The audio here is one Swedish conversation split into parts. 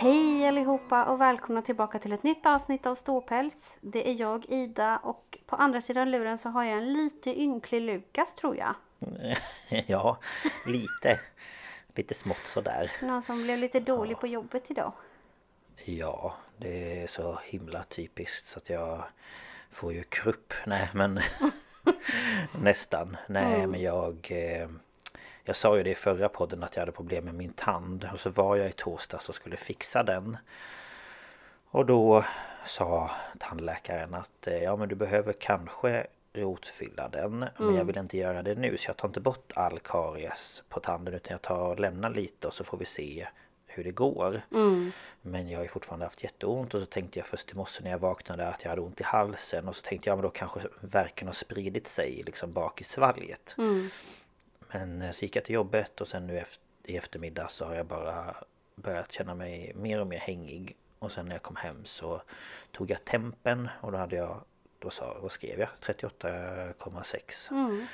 Hej allihopa och välkomna tillbaka till ett nytt avsnitt av Ståpäls. Det är jag Ida och på andra sidan luren så har jag en lite ynklig Lukas tror jag. Ja, lite. Lite smått sådär. Någon som blev lite dålig på jobbet idag. Ja, det är så himla typiskt så att jag får ju krupp. Nej men nästan. Nej men jag... eh, Jag sa ju det i förra podden att jag hade problem med min tand. Och så var jag i torsdags och skulle fixa den. Och då sa tandläkaren att eh, ja men du behöver kanske rotfylla den. Men jag vill inte göra det nu så jag tar inte bort all karies på tanden utan jag tar och lämnar lite och så får vi se hur det går. Men jag har ju fortfarande haft jätteont och så tänkte jag först i morse när jag vaknade att jag hade ont i halsen och så tänkte jag men då kanske verken har spridit sig liksom bak i svalget. Men eh, så gick jag till jobbet och sen nu i eftermiddag så har jag bara börjat känna mig mer och mer hängig. Och sen när jag kom hem så tog jag tempen och då hade jag, då sa, vad skrev jag? 38,6.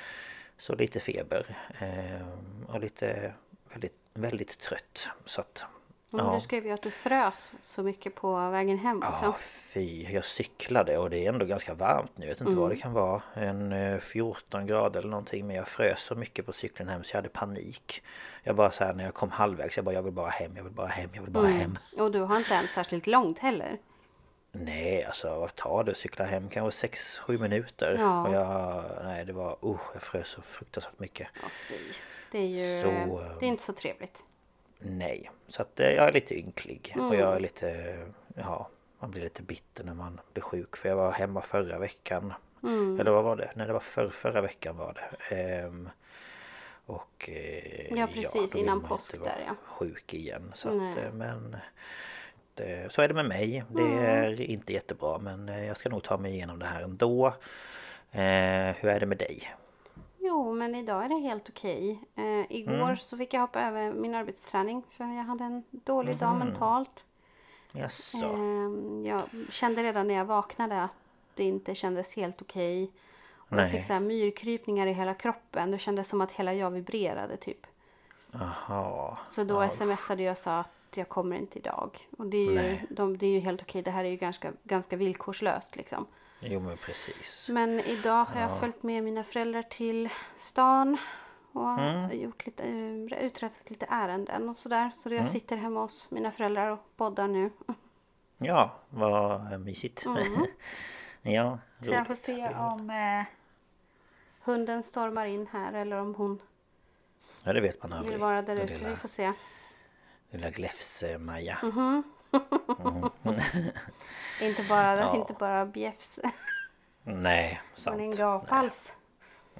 Så lite feber. Eh, och lite väldigt, väldigt trött. Så att, Men Du skrev ju att du frös så mycket på vägen hem också. Ja, fy. Jag cyklade och det är ändå ganska varmt nu. Jag vet inte vad Mm. det kan vara. En eh, 14 grader eller någonting. Men jag frös så mycket på cykeln hem så jag hade panik. Jag bara så här när jag kom halvvägs. Jag bara jag vill bara hem, jag vill bara hem, jag vill bara hem. Och du har inte ens särskilt långt heller. Nej, alltså vad tar det att cykla hem? Kanske 6-7 minuter. Ja. Och jag, nej det var, uh, jag frös så fruktansvärt mycket. Ja, fy. Det är ju Så, eh, eh, det är inte så trevligt. Nej, så att eh, jag är lite ynklig och Mm. jag är lite, ja, man blir lite bitter när man blir sjuk för jag var hemma förra veckan. Mm. Eller vad var det? Nej det var för, förra veckan var det. Ehm, och eh, Ja, precis, vill innan påsk där, ja. Sjuk igen. Så att, Nej. eh, men det, så är det med mig. Det Mm. är inte jättebra men jag ska nog ta mig igenom det här ändå. Eh, hur är det med dig? Jo, men idag är det helt okej. Eh, igår Mm. så fick jag hoppa över min arbetsträning för jag hade en dålig dag Mhm. mentalt. Jaså? Eh, jag kände redan när jag vaknade att det inte kändes helt okej. Och jag fick så här myrkrypningar i hela kroppen. Det kändes som att hela jag vibrerade typ. Jaha. Så då Ja, smsade jag och sa att jag kommer inte idag. Och det är ju, de, det är ju helt okej. Det här är ju ganska, ganska villkorslöst liksom. Jo men precis. Men idag har jag följt med mina föräldrar till stan och Mm. gjort lite, eh, uträttat lite ärenden och sådär. Så Mm. jag sitter hemma hos mina föräldrar och poddar nu. Ja, vad mysigt. ja, Mm. Så jag får roligt. se om eh, hunden stormar in här eller om hon Ja, det vet man aldrig. vill vara där ute. Vi får se. lilla Gläfs-Maja. Mhm. Inte bara, Ja. inte bara bjäfs. Nej, sant. Men en gaphals.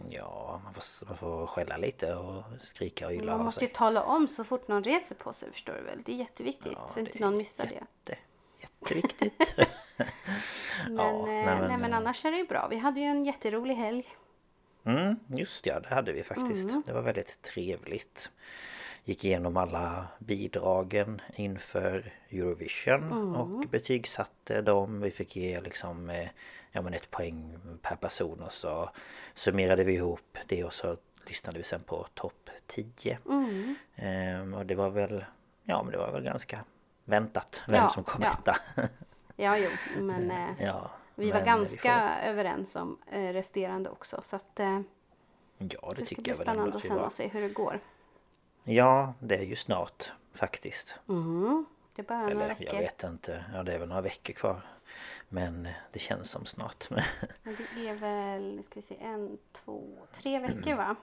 Ja, man får, man får skälla lite och skrika och ylla Man måste sig. ju tala om så fort någon reser på sig förstår du väl. Det är jätteviktigt Ja, så inte det någon missar det. Jätte, jätteviktigt. Men, Ja, eh, nej, nej, men, men eh, annars är det ju bra. Vi hade ju en jätterolig helg. Mm, just ja, det hade vi faktiskt. Mm. Det var väldigt trevligt. Gick igenom alla bidragen inför Eurovision Mm. och betygsatte dem. Vi fick ge liksom eh, ja, men ett poäng per person och så summerade vi ihop det och så lyssnade vi sen på topp 10. Mm. Ehm, och det var väl Ja men det var väl ganska väntat vem Ja, som kom ja. etta. Ja, jo, men eh, ja, vi var ganska överens om eh, resterande också. Så att eh, Vi får, ja det, det ska tycker bli jag väl ändå spännande att vi sen var. att se hur det går. Ja det är ju snart faktiskt. Mm. Det är bara några Eller veckor. jag vet inte. Ja det är väl några veckor kvar. Men det känns som snart. Men det är väl, nu ska vi se, en, två, tre veckor Mm. va?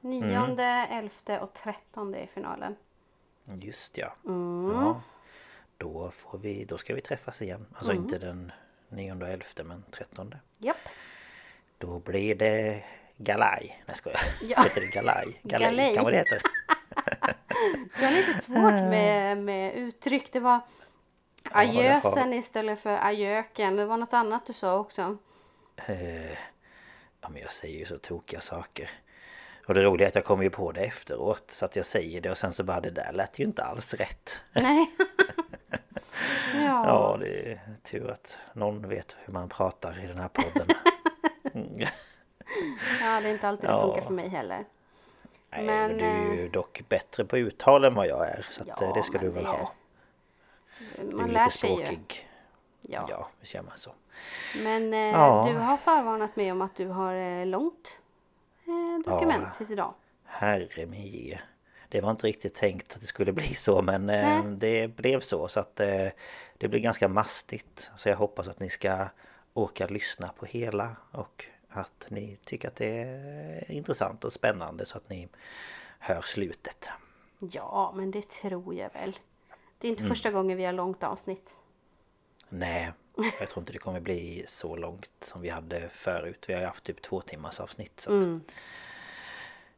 Nionde, elfte och trettonde i finalen. Just ja. Mm. ja. Då får vi, då ska vi träffas igen. Alltså inte den nionde och elfte men trettonde. Japp. Då blir det galaj. Nej skojar. Ja. Heter det galaj? Galej Galej. kan vad det heter. Jag har lite svårt med, med uttryck. Det var ajösen istället för ajöken. Det var något annat du sa också. Eh, ja men jag säger ju så tokiga saker. Och det roliga är att jag kommer ju på det efteråt. Så att jag säger det och sen så bara det där lät ju inte alls rätt. Nej. ja. Ja det är tur att någon vet hur man pratar i den här podden. Mm. ja, det är inte alltid det Ja. funkar för mig heller. Nej Men, du är eh, ju dock bättre på uttal än vad jag är. Så att, Ja, eh, det ska du väl det- ha. Du är Man lär lite sig ju. språkig. Ja. Ja, det känner man så. Men eh, Ja. du har förvarnat mig om att du har eh, långt eh, dokument Ja. tills idag. Herre min ge. Det var inte riktigt tänkt att det skulle bli så men eh, det blev så så att eh, det blir ganska mastigt. Så jag hoppas att ni ska orka lyssna på hela och att ni tycker att det är intressant och spännande så att ni hör slutet. Ja, men det tror jag väl. Det är inte Mm. första gången vi har långt avsnitt. Nej, jag tror inte det kommer bli så långt som vi hade förut. Vi har haft typ två timmars avsnitt. Så Mm.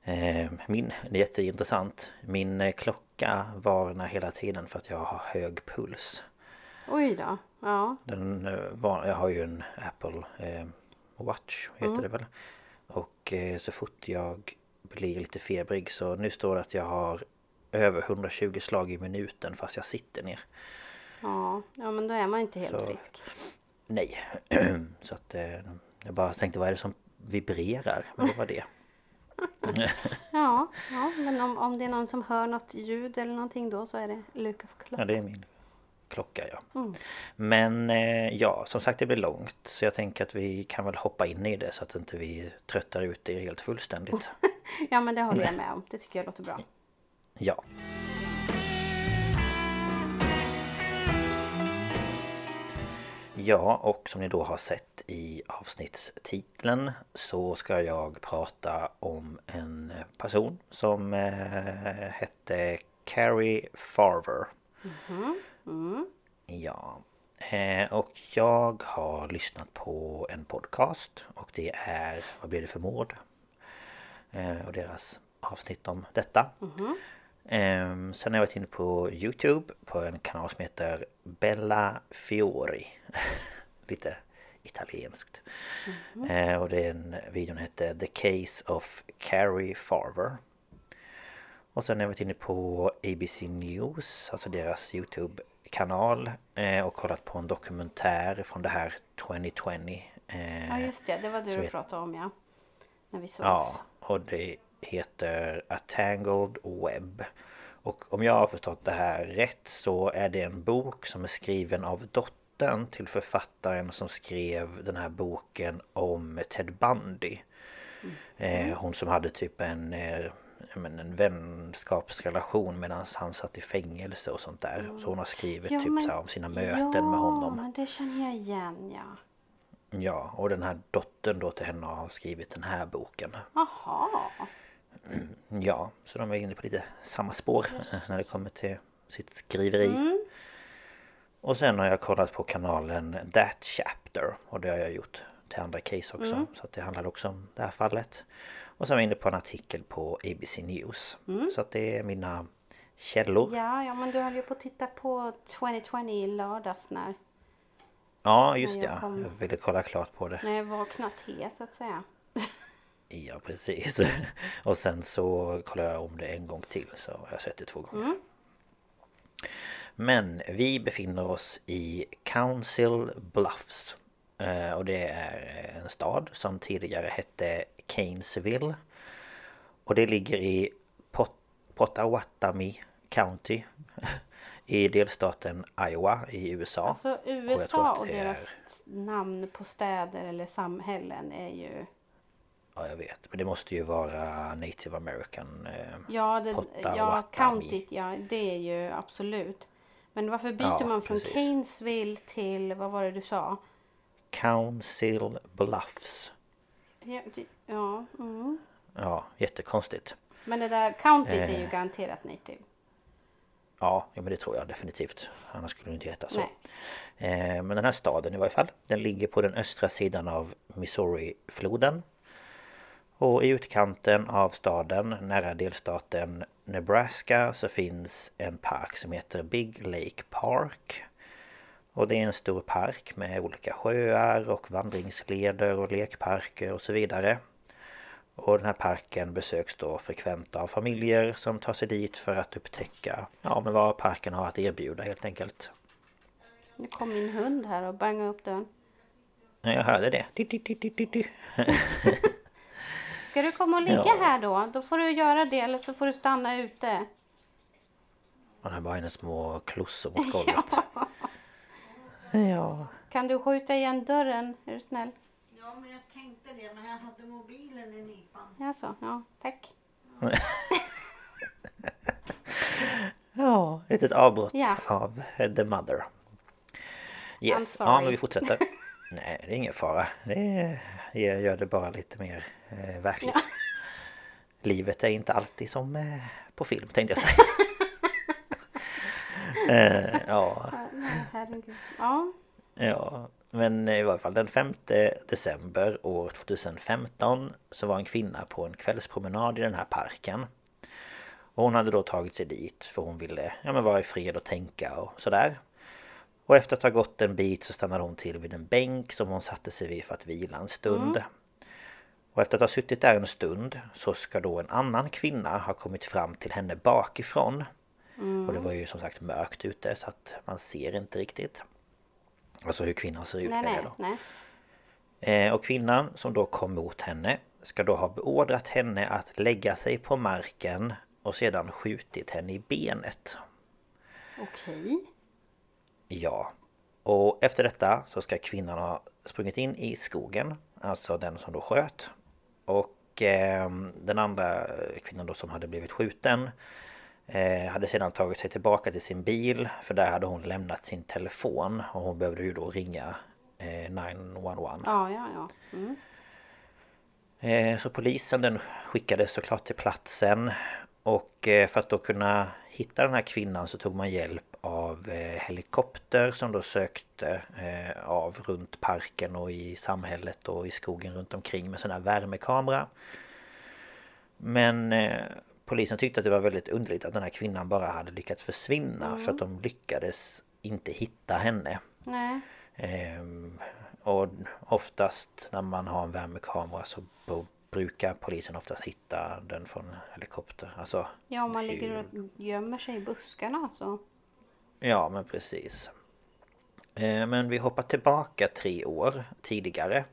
eh, min, det är jätteintressant. Min eh, klocka varnar hela tiden för att jag har hög puls. Oj då. Ja. Den eh, var, jag har ju en Apple eh, Watch heter det väl. Och eh, så fort jag blir lite febrig så nu står det att jag har över 120 slag i minuten fast jag sitter ner. Ja, ja men då är man inte helt Så- frisk. Nej. så att eh, jag bara tänkte vad är det som vibrerar? Men det var det. Ja, ja men om, om det är någon som hör något ljud eller någonting då så är det Lukas klocka. Ja det är min klocka ja. Mm. Men eh, ja som sagt det blir långt. Så jag tänker att vi kan väl hoppa in i det så att inte vi tröttar ut er helt fullständigt. Ja men det håller jag med om. Det tycker jag låter bra. Ja. Ja, och som ni då har sett i avsnittstiteln så ska jag prata om en person som eh, hette Carrie Farver. Ja. Eh, och jag har lyssnat på en podcast och det är, vad blir det för mord? Eh, och deras avsnitt om detta. Ehm, sen har jag varit inne på Youtube på en kanal som heter Bella Fiori. Lite italienskt. Eh, och den videon heter The Case of Carrie Farver. Och sen har jag varit inne på ABC News, alltså deras Youtube-kanal. Eh, och kollat på en dokumentär från det här 2020. Eh, Ja just det, det var du vet- pratade om ja. När vi sågs. Ja, och det heter A Tangled Web. Och om jag har förstått det här rätt så är det en bok som är skriven av dottern till författaren som skrev den här boken om Ted Bundy. Eh, hon som hade typ en, men, en vänskapsrelation medan han satt i fängelse och sånt där. Så hon har skrivit Ja, typ men- så om sina möten ja, med honom. men det känner jag igen ja. Ja, och den här dottern då till henne har skrivit den här boken. Jaha. Ja, så de är inne på lite samma spår eh, när det kommer till sitt skriveri. Och sen har jag kollat på kanalen That Chapter och det har jag gjort till andra case också. Så att det handlade också om det här fallet. Och sen var jag inne på en artikel på ABC News. Så att det är mina källor. Ja, ja men du höll ju på att titta på 2020 i lördags när, Ja, just det. jag ja. kom- Jag ville kolla klart på det. när jag vaknade till så att säga. Ja, precis. Och sen så kollade jag om det en gång till så har jag sett det två gånger. Men vi befinner oss i Council Bluffs. Eh, Och det är en stad som tidigare hette Canesville. Och det ligger i Pot Pottawatomie County i delstaten Iowa i USA. Alltså USA och det deras namn på städer eller samhällen är ju... Ja, jag vet. Men det måste ju vara native american. eh, Ja, det, ja Potawatomi. countyt, ja det är ju absolut. Men varför byter Ja, man från precis. Canesville till, vad var det du sa? Council Bluffs. Ja, det- ja mm. Ja, jättekonstigt. Men det där countyt är ju Eh. garanterat native. Ja, ja men det tror jag definitivt. Annars skulle det inte heta så. Eh, men den här staden i varje fall. Den ligger på den östra sidan av Missouri-floden. Och i utkanten av staden, nära delstaten Nebraska, så finns en park som heter Big Lake Park. Och det är en stor park med olika sjöar och vandringsleder och lekparker och så vidare. Och den här parken besöks då frekvent av familjer som tar sig dit för att upptäcka ja, men vad parken har att erbjuda helt enkelt. Nu kom min hund här och bangade upp dörren. Ja, Jag hörde det. Ska du komma och ligga Ja. här då? Då får du göra det eller så får du stanna ute. Man har bara hennes små klossor mot golvet. Ja. Kan du skjuta igen dörren? Är du snäll? Ja, men jag tänkte det, men jag hade mobilen i nypan. Jaså, ja tack. Ja, ett litet avbrott Ja. av The Mother. Yes, ja men vi fortsätter. Nej, det är ingen fara. Det är- gör det bara lite mer eh, verkligt. Livet är inte alltid som eh, på film tänkte jag säga. eh, ja, herregud. Ja. Ja, men i varje fall den 5 december år 2015 så var en kvinna på en kvällspromenad i den här parken. Och hon hade då tagit sig dit för hon ville ja, men vara i fred och tänka och sådär. Och efter att ha gått en bit så stannade hon till vid en bänk som hon satte sig vid för att vila en stund. Och efter att ha suttit där en stund så ska då en annan kvinna ha kommit fram till henne bakifrån. Och det var ju som sagt mörkt ute så att man ser inte riktigt. Alltså hur kvinnan ser ut Nej, nej, då. nej. Eh, och kvinnan som då kom mot henne ska då ha beordrat henne att lägga sig på marken och sedan skjutit henne i benet. Okej. Ja. Och efter detta så ska kvinnan ha sprungit in i skogen, alltså den som då sköt. Och eh, den andra kvinnan då som hade blivit skjuten eh, hade sedan tagit sig tillbaka till sin bil för där hade hon lämnat sin telefon och hon behövde ju då ringa eh, 911. Ja, ja, ja. Mm. Eh, Så polisen den skickades såklart till platsen och eh, för att då kunna hitta den här kvinnan så tog man hjälp av eh, helikopter som då sökte eh, av runt parken och i samhället och i skogen runt omkring med sån här värmekamera. Men polisen tyckte att det var väldigt underligt att den här kvinnan bara hade lyckats försvinna för att de lyckades inte hitta henne. Nej. Ehm, och oftast när man har en värmekamera så brukar polisen oftast hitta den från helikopter. Alltså, Ja, om man är ligger ju- och gömmer sig i buskarna så. Ja men precis. Eh, Men vi hoppar tillbaka tre år tidigare.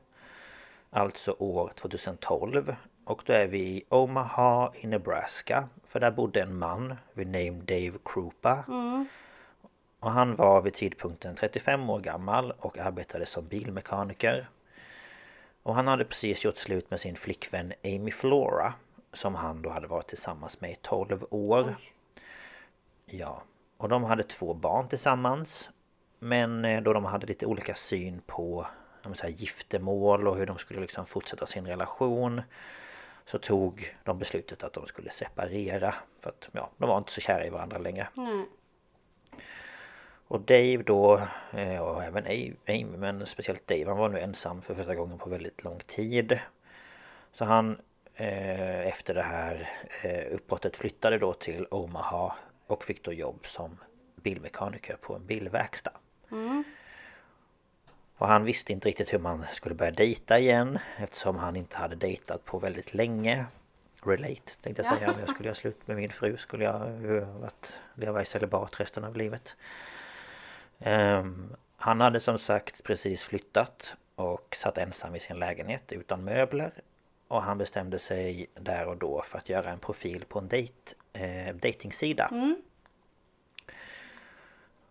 Alltså år 2012. Och då är vi i Omaha i Nebraska. För där bodde en man vid namn Dave Krupa. Och han var vid tidpunkten 35 år gammal och arbetade som bilmekaniker. Och han hade precis gjort slut med sin flickvän Amy Flora. Som han då hade varit tillsammans med i 12 år. Ja, och de hade två barn tillsammans. Men eh, då de hade lite olika syn på säga, giftermål och hur de skulle liksom fortsätta sin relation. Så tog de beslutet att de skulle separera. För att ja, de var inte så kära i varandra längre. Nej. Och Dave då, eh, och även Amy, men speciellt Dave, han var nu ensam för första gången på väldigt lång tid. Så han eh, efter det här eh, uppbrottet flyttade då till Omaha och fick då jobb som bilmekaniker på en bilverkstad. Mm. Och han visste inte riktigt hur man skulle börja dejta igen eftersom han inte hade dejtat på väldigt länge. Relate tänkte jag säga. Om jag skulle göra slut med min fru skulle jag varit, leva i celibat resten av livet. Um, han hade som sagt precis flyttat och satt ensam i sin lägenhet utan möbler. Och han bestämde sig där och då för att göra en profil på en dejt, eh, dejtingsida. Mm.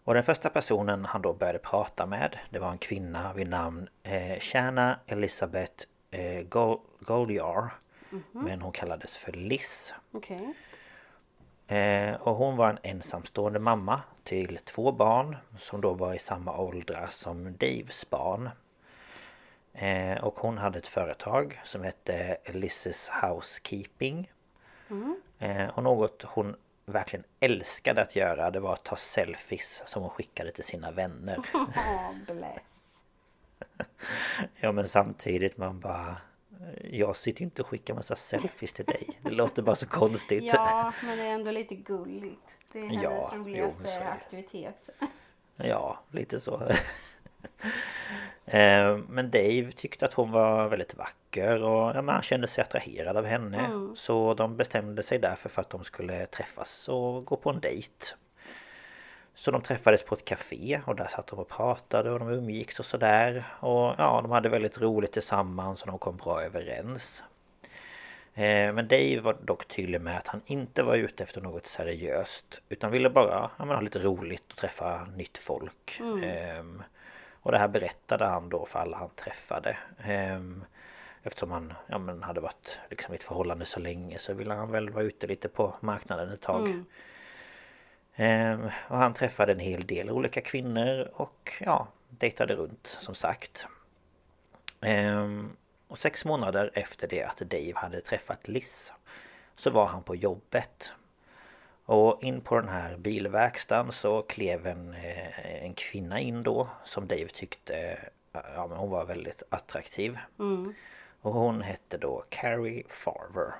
Och den första personen han då började prata med Det var en kvinna vid namn eh, Shanna Elizabeth eh, Gol Goljar Men hon kallades för Liz Okej. eh, Och hon var en ensamstående mamma till två barn Som då var i samma åldrar som Daves barn. Eh, Och hon hade ett företag som hette Liz's Housekeeping. Eh, Och något hon verkligen älskade att göra det var att ta selfies som hon skickade till sina vänner bless. Ja men samtidigt man bara Jag sitter ju inte och skickar massa selfies till dig Det låter bara så konstigt Ja, men det är ändå lite gulligt. Det är hennes Ja, jo, roligaste det. aktivitet. Ja, lite så Men Dave tyckte att hon var väldigt vacker och ja, kände sig attraherad av henne. Så de bestämde sig därför för att de skulle träffas och gå på en dejt. Så de träffades på ett café och där satt de och pratade och de umgicks och sådär. Och ja, de hade väldigt roligt tillsammans och de kom bra överens. Eh, Men Dave var dock tydlig med att han inte var ute efter något seriöst Utan ville bara ja, men ha lite roligt och träffa nytt folk. Ehm, Och det här berättade han då för alla han träffade. Ehm, Eftersom han ja, men hade varit liksom i ett förhållande så länge så ville han väl vara ute lite på marknaden ett tag. Ehm, Och han träffade en hel del olika kvinnor och ja, dejtade runt som sagt. Ehm, och sex månader efter det att Dave hade träffat Liz Så var han på jobbet Och in på den här bilverkstaden så klev en, eh, en kvinna in då Som Dave tyckte Ja men hon var väldigt attraktiv Och hon hette då Carrie Farver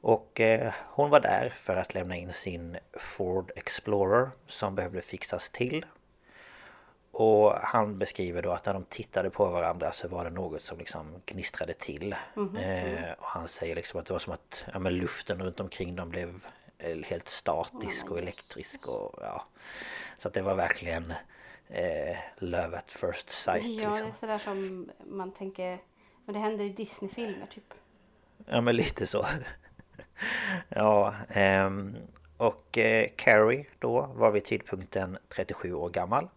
och eh, hon var där för att lämna in sin Ford Explorer som behövde fixas till. Och han beskriver då att när de tittade på varandra så var det något som liksom gnistrade till. Eh, och han säger liksom att det var som att ja, men luften runt omkring dem blev eh, helt statisk och elektrisk och ja. Så att det var verkligen eh, love at first sight Ja, det är liksom. sådär som man tänker, men det händer i Disney-filmer typ. Ja men lite så Ja ehm, Och eh, Carrie då var vid tidpunkten 37 år gammal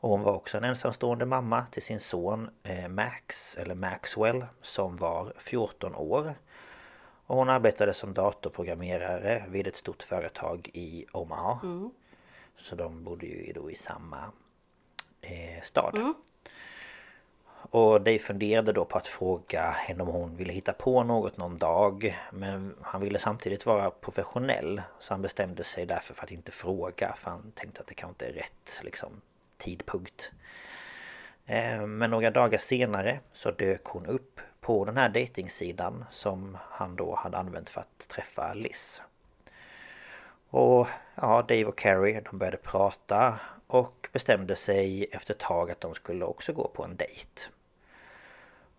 Och hon var också en ensamstående mamma till sin son eh, Max eller Maxwell som var 14 år Och hon arbetade som datorprogrammerare vid ett stort företag i Omaha. Så de bodde ju då i samma eh, stad. Och Dave funderade då på att fråga henne om hon ville hitta på något någon dag. Men han ville samtidigt vara professionell. Så han bestämde sig därför för att inte fråga För han tänkte att det kanske inte är rätt liksom, tidpunkt. Eh, Men några dagar senare så dök hon upp på den här datingsidan Som han då hade använt för att träffa Liz och ja, Dave och Carrie de började prata och bestämde sig efter ett tag att de skulle också gå på en dejt.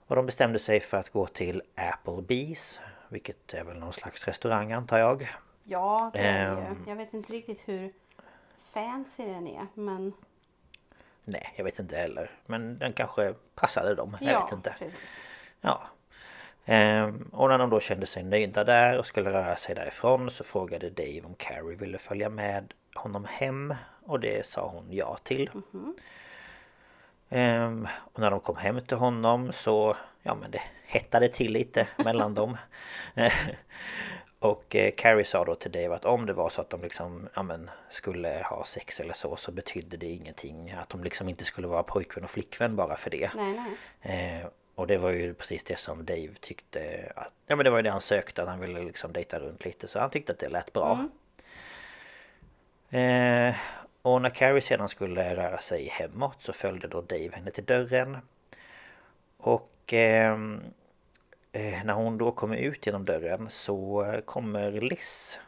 Och de bestämde sig för att gå till Applebee's Vilket är väl någon slags restaurang antar jag Ja, det är det ju. Ehm. Jag vet inte riktigt hur fancy den är, men Nej, jag vet inte heller Men den kanske passade dem, jag ja, vet inte precis. Ja. Ehm, Och när de då kände sig nöjda där och skulle röra sig därifrån så frågade Dave om Carrie ville följa med honom hem Och det sa hon ja till. Ehm, och när de kom hem till honom så Ja men det hettade till lite mellan dem. Och eh, Carrie sa då till Dave att om det var så att de liksom ja, men, skulle ha sex eller så så betydde det ingenting Att de liksom inte skulle vara pojkvän och flickvän bara för det. Nej, nej. Eh, och det var ju precis det som Dave tyckte att, Ja men det var ju det han sökte, att han ville liksom dejta runt lite Så han tyckte att det lät bra eh, Och när Carrie sedan skulle röra sig hemåt så följde då Dave henne till dörren. Och eh, när hon då kommer ut genom dörren så kommer Liz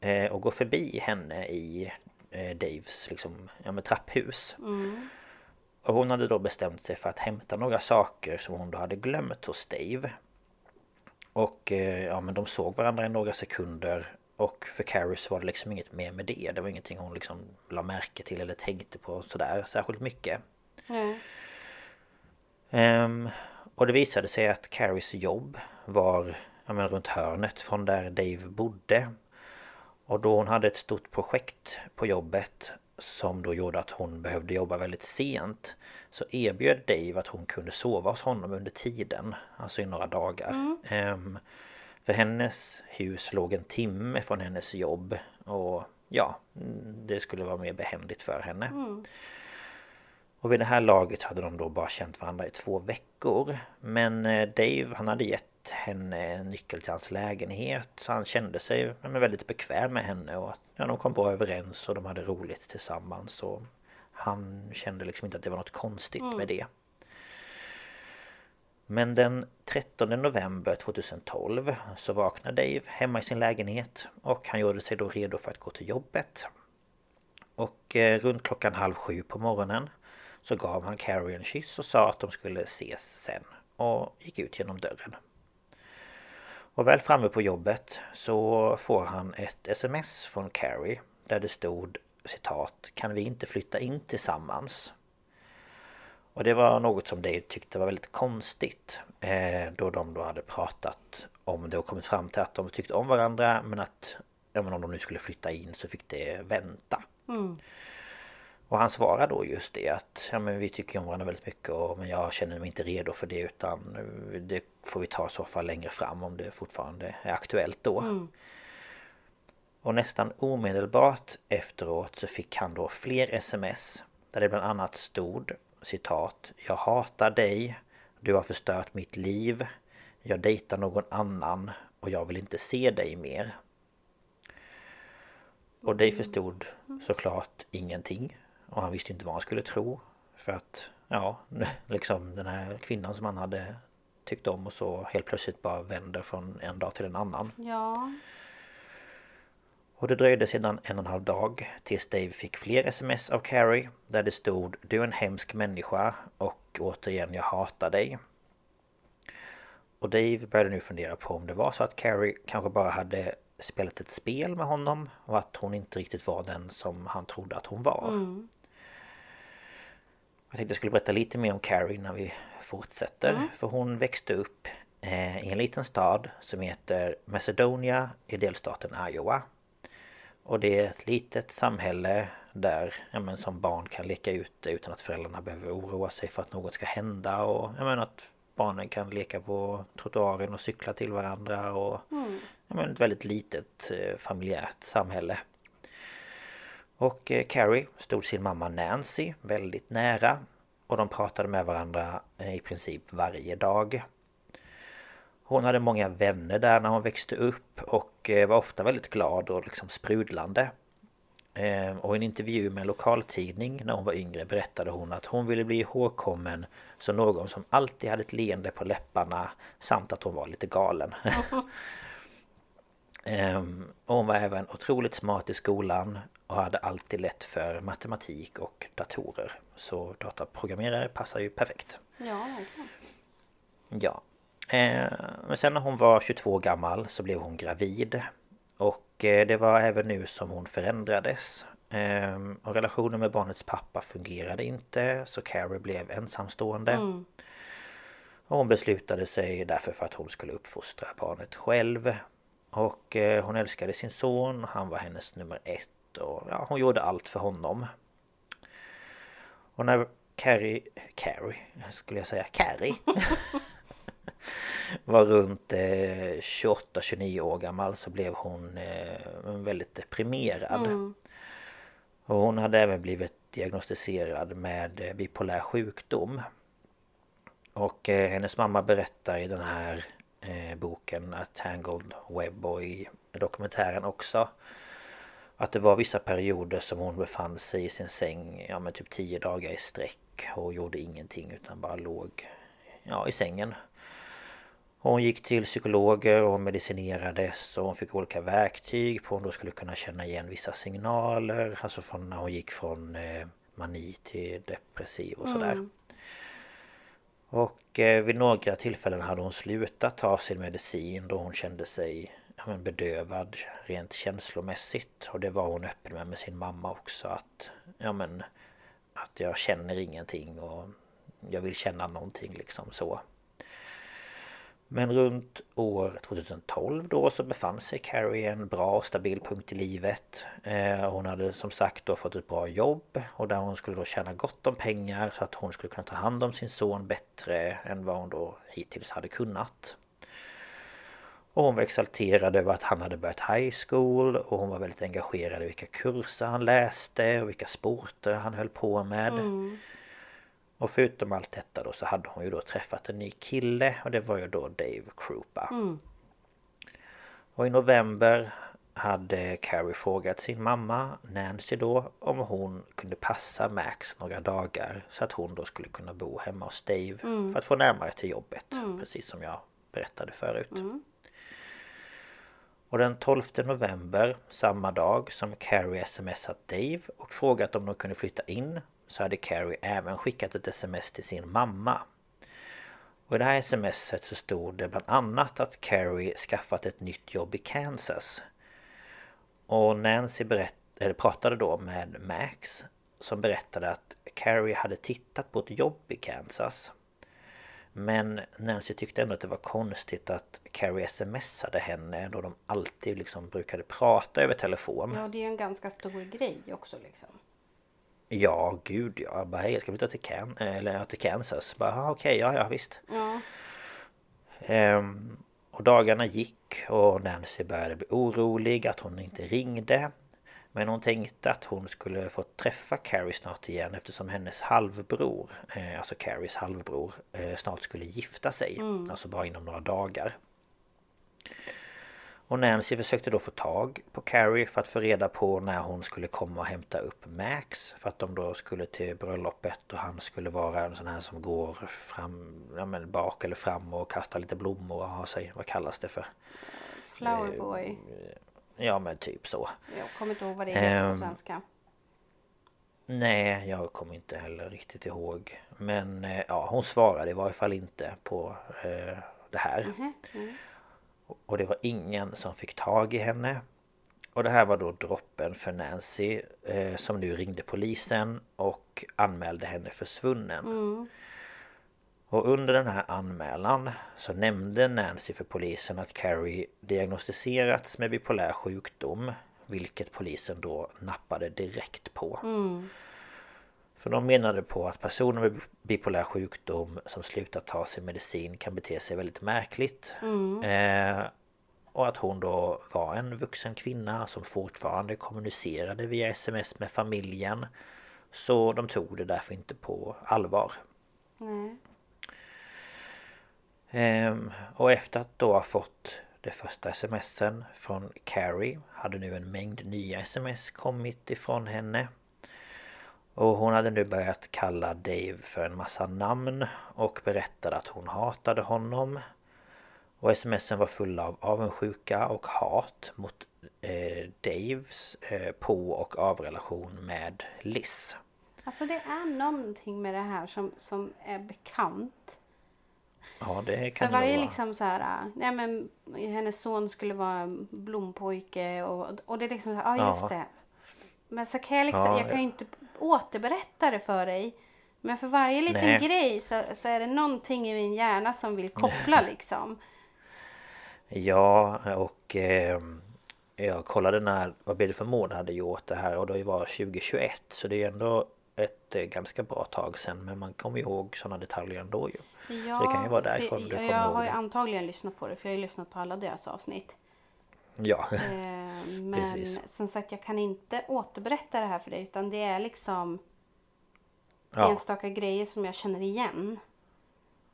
eh, och går förbi henne i eh, Daves liksom, ja, med trapphus. Mm. Och hon hade då bestämt sig för att hämta några saker som hon då hade glömt hos Dave. Och eh, ja men de såg varandra i några sekunder och för Carrie så var det liksom inget mer med det. Det var ingenting hon liksom la märke till eller tänkte på sådär särskilt mycket. Nej. Ehm, och det visade sig att Carries jobb var ja, men, runt hörnet från där Dave bodde. Och då hon hade ett stort projekt på jobbet som då gjorde att hon behövde jobba väldigt sent så erbjöd Dave att hon kunde sova hos honom under tiden, alltså i några dagar. Ehm, för hennes hus låg en timme från hennes jobb och ja, mm, det skulle vara mer behändigt för henne. Och vid det här laget hade de då bara känt varandra i två veckor. Men eh, Dave han hade gett henne en nyckel till hans lägenhet. Så han kände sig väldigt bekväm med henne och att ja, de kom bra överens och de hade roligt tillsammans. Och han kände liksom inte att det var något konstigt med det. Men den 13 november 2012 så vaknade Dave hemma i sin lägenhet och han gjorde sig då redo för att gå till jobbet. Och eh, runt klockan halv sju på morgonen så gav han Carrie en kyss och sa att de skulle ses sen och gick ut genom dörren. Och väl framme på jobbet så får han ett sms från Carrie där det stod citat Kan vi inte flytta in tillsammans? Och det var något som Dave tyckte var väldigt konstigt eh, Då de då hade pratat om det och kommit fram till att de tyckte om varandra men att ja, men om de nu skulle flytta in så fick det vänta. Mm. Och han svarar då just det att ja, men vi tycker om varandra väldigt mycket och, men jag känner mig inte redo för det utan det får vi ta i så fall längre fram om det fortfarande är aktuellt då. Och nästan omedelbart efteråt så fick han då fler sms där det bland annat stod citat Jag hatar dig Du har förstört mitt liv Jag dejtar någon annan och jag vill inte se dig mer. Och Dave förstod såklart ingenting och han visste inte vad han skulle tro. För att, ja, liksom den här kvinnan som han hade tyckt om och så helt plötsligt bara vänder från en dag till en annan. Ja. Och det dröjde sedan en och en halv dag tills Dave fick fler sms av Carrie där det stod Du är en hemsk människa och återigen jag hatar dig. Och Dave började nu fundera på om det var så att Carrie kanske bara hade spelat ett spel med honom och att hon inte riktigt var den som han trodde att hon var. Jag tänkte jag skulle berätta lite mer om Carrie innan vi fortsätter. För hon växte upp eh, i en liten stad som heter Macedonia i delstaten Iowa. Och det är ett litet samhälle där ja, men, som barn kan leka ute utan att föräldrarna behöver oroa sig för att något ska hända och ja, men, att barnen kan leka på trottoaren och cykla till varandra och ja, men, ett väldigt litet eh, familjärt samhälle. Och eh, Carrie stod sin mamma Nancy väldigt nära och de pratade med varandra eh, i princip varje dag. Hon hade många vänner där när hon växte upp och eh, var ofta väldigt glad och liksom sprudlande. Och i en intervju med en lokaltidning när hon var yngre berättade hon att hon ville bli ihågkommen som någon som alltid hade ett leende på läpparna samt att hon var lite galen. Ehm, och hon var även otroligt smart i skolan och hade alltid lätt för matematik och datorer. Så dataprogrammerare passar ju perfekt. Ja, verkligen. Ja. Eh, men sen när hon var 22 gammal så blev hon gravid. Och eh, det var även nu som hon förändrades. Eh, och relationen med barnets pappa fungerade inte så Carrie blev ensamstående. Och hon beslutade sig därför för att hon skulle uppfostra barnet själv. Och eh, hon älskade sin son, han var hennes nummer ett och ja, hon gjorde allt för honom. Och när Carrie, Carrie skulle jag säga, Carrie var runt eh, 28-29 år gammal så blev hon eh, väldigt deprimerad. Och hon hade även blivit diagnostiserad med eh, bipolär sjukdom. Och eh, hennes mamma berättar i den här eh, boken A Tangled Web och i dokumentären också Att det var vissa perioder som hon befann sig i sin säng Ja men typ 10 dagar i sträck Och gjorde ingenting utan bara låg Ja i sängen och hon gick till psykologer och medicinerades och hon fick olika verktyg på hon då skulle kunna känna igen vissa signaler Alltså från när hon gick från eh, mani till depressiv och sådär Mm. Och eh, vid några tillfällen hade hon slutat ta sin medicin då hon kände sig ja, men bedövad rent känslomässigt. Och det var hon öppen med med sin mamma också att Ja men Att jag känner ingenting och Jag vill känna någonting liksom så. Men runt år 2012 då så befann sig Carrie i en bra och stabil punkt i livet. Eh, hon hade som sagt då fått ett bra jobb och där hon skulle då tjäna gott om pengar så att hon skulle kunna ta hand om sin son bättre än vad hon då hittills hade kunnat och hon var exalterad över att han hade börjat high school och hon var väldigt engagerad i vilka kurser han läste och vilka sporter han höll på med. Och förutom allt detta då så hade hon ju då träffat en ny kille och det var ju då Dave Krupa. Och i november hade Carrie frågat sin mamma Nancy då om hon kunde passa Max några dagar så att hon då skulle kunna bo hemma hos Dave för att få närmare till jobbet. Precis som jag berättade förut. Och den 12 november, samma dag som Carrie smsat Dave och frågat om de kunde flytta in så hade Carrie även skickat ett sms till sin mamma. Och i det här smset så stod det bland annat att Carrie skaffat ett nytt jobb i Kansas. Och Nancy berätt, eller pratade då med Max som berättade att Carrie hade tittat på ett jobb i Kansas. Men Nancy tyckte ändå att det var konstigt att Carrie smsade henne då de alltid liksom brukade prata över telefon. Ja, det är ju en ganska stor grej också liksom. Ja, gud ja. Bara hej, jag ska flytta till, Can eller, till Kansas. Bara, okej, ja, ja visst. Ja. Ehm, och dagarna gick och Nancy började bli orolig att hon inte ringde. Men hon tänkte att hon skulle få träffa Carrie snart igen eftersom hennes halvbror, eh, alltså Carries halvbror, eh, snart skulle gifta sig. Alltså bara inom några dagar. Och Nancy försökte då få tag på Carrie för att få reda på när hon skulle komma och hämta upp Max. För att de då skulle till bröllopet och han skulle vara en sån här som går fram, ja men bak eller fram och kastar lite blommor och har sig, vad kallas det för? Flowerboy. Ja men typ så. Jag kommer inte ihåg vad det heter på Ehm, svenska. Nej, jag kommer inte heller riktigt ihåg. Men eh, ja, hon svarade i varje fall inte på eh, det här. Och det var ingen som fick tag i henne. Och det här var då droppen för Nancy eh, som nu ringde polisen och anmälde henne försvunnen. Och under den här anmälan så nämnde Nancy för polisen att Carrie diagnostiserats med bipolär sjukdom. Vilket polisen då nappade direkt på. För de menade på att personer med bipolär sjukdom som slutat ta sin medicin kan bete sig väldigt märkligt. Eh, och att hon då var en vuxen kvinna som fortfarande kommunicerade via sms med familjen. Så de tog det därför inte på allvar. Nej. Ehm, och efter att då ha fått det första smsen från Carrie hade nu en mängd nya sms kommit ifrån henne. Och hon hade nu börjat kalla Dave för en massa namn och berättade att hon hatade honom. Och smsen var fulla av avundsjuka och hat mot eh, Daves eh, på och avrelation med Liz. Alltså det är någonting med det här som, som är bekant. Ja det För kan det varje vara. liksom så här, äh, nej men hennes son skulle vara blompojke och, och det är liksom så här, ja just Ja. det. Men så kan jag liksom, Ja, jag kan ju inte återberätta det för dig. Men för varje liten Nej. grej så, så är det någonting i min hjärna som vill koppla liksom. Ja och eh, jag kollade när vad blev det för månad hade gjort det här och det var 2021 så det är ändå ett eh, ganska bra tag sedan men man kommer ihåg sådana detaljer ändå ju. Ja, det kan ju vara för därifrån du jag, kommer jag ihåg har ju det. antagligen lyssnat på det för jag har ju lyssnat på alla deras avsnitt. Ja. Eh, men Precis. som sagt jag kan inte återberätta det här för dig utan det är liksom ja. enstaka grejer som jag känner igen.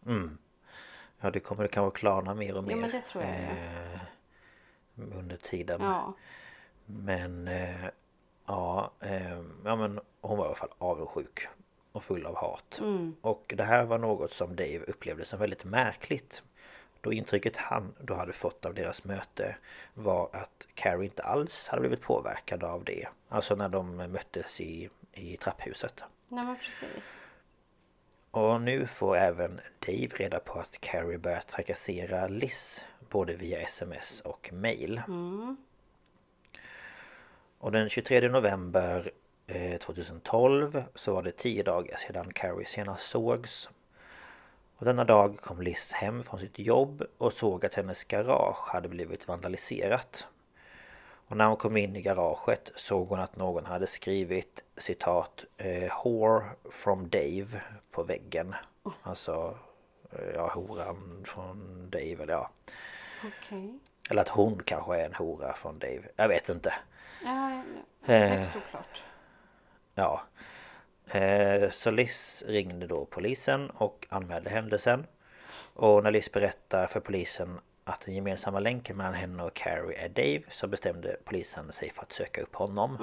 Mm. Ja det kommer kanske klarna mer och mer. Ja, men det tror jag det eh, Under tiden. Ja. Men eh, ja, eh, ja men hon var i alla fall avundsjuk och full av hat. Och det här var något som Dave upplevde som väldigt märkligt. Då intrycket han då hade fått av deras möte var att Carrie inte alls hade blivit påverkad av det. Alltså när de möttes i, i trapphuset. Nej men precis. Och nu får även Dave reda på att Carrie börjat trakassera Liz både via sms och mail. Och den 23 november 2012 så var det 10 dagar sedan Carrie senast sågs. Och denna dag kom Liz hem från sitt jobb och såg att hennes garage hade blivit vandaliserat. Och när hon kom in i garaget såg hon att någon hade skrivit citat eh, Whore from Dave på väggen. Alltså eh, ja, horan från Dave eller ja. Okej. Eller att hon kanske är en hora från Dave. Jag vet inte. Ja, Eh. högst oklart. Ja. Eh, Så Liz ringde då polisen och anmälde händelsen. Och när Liz berättar för polisen att den gemensamma länken mellan henne och Carrie är Dave så bestämde polisen sig för att söka upp honom.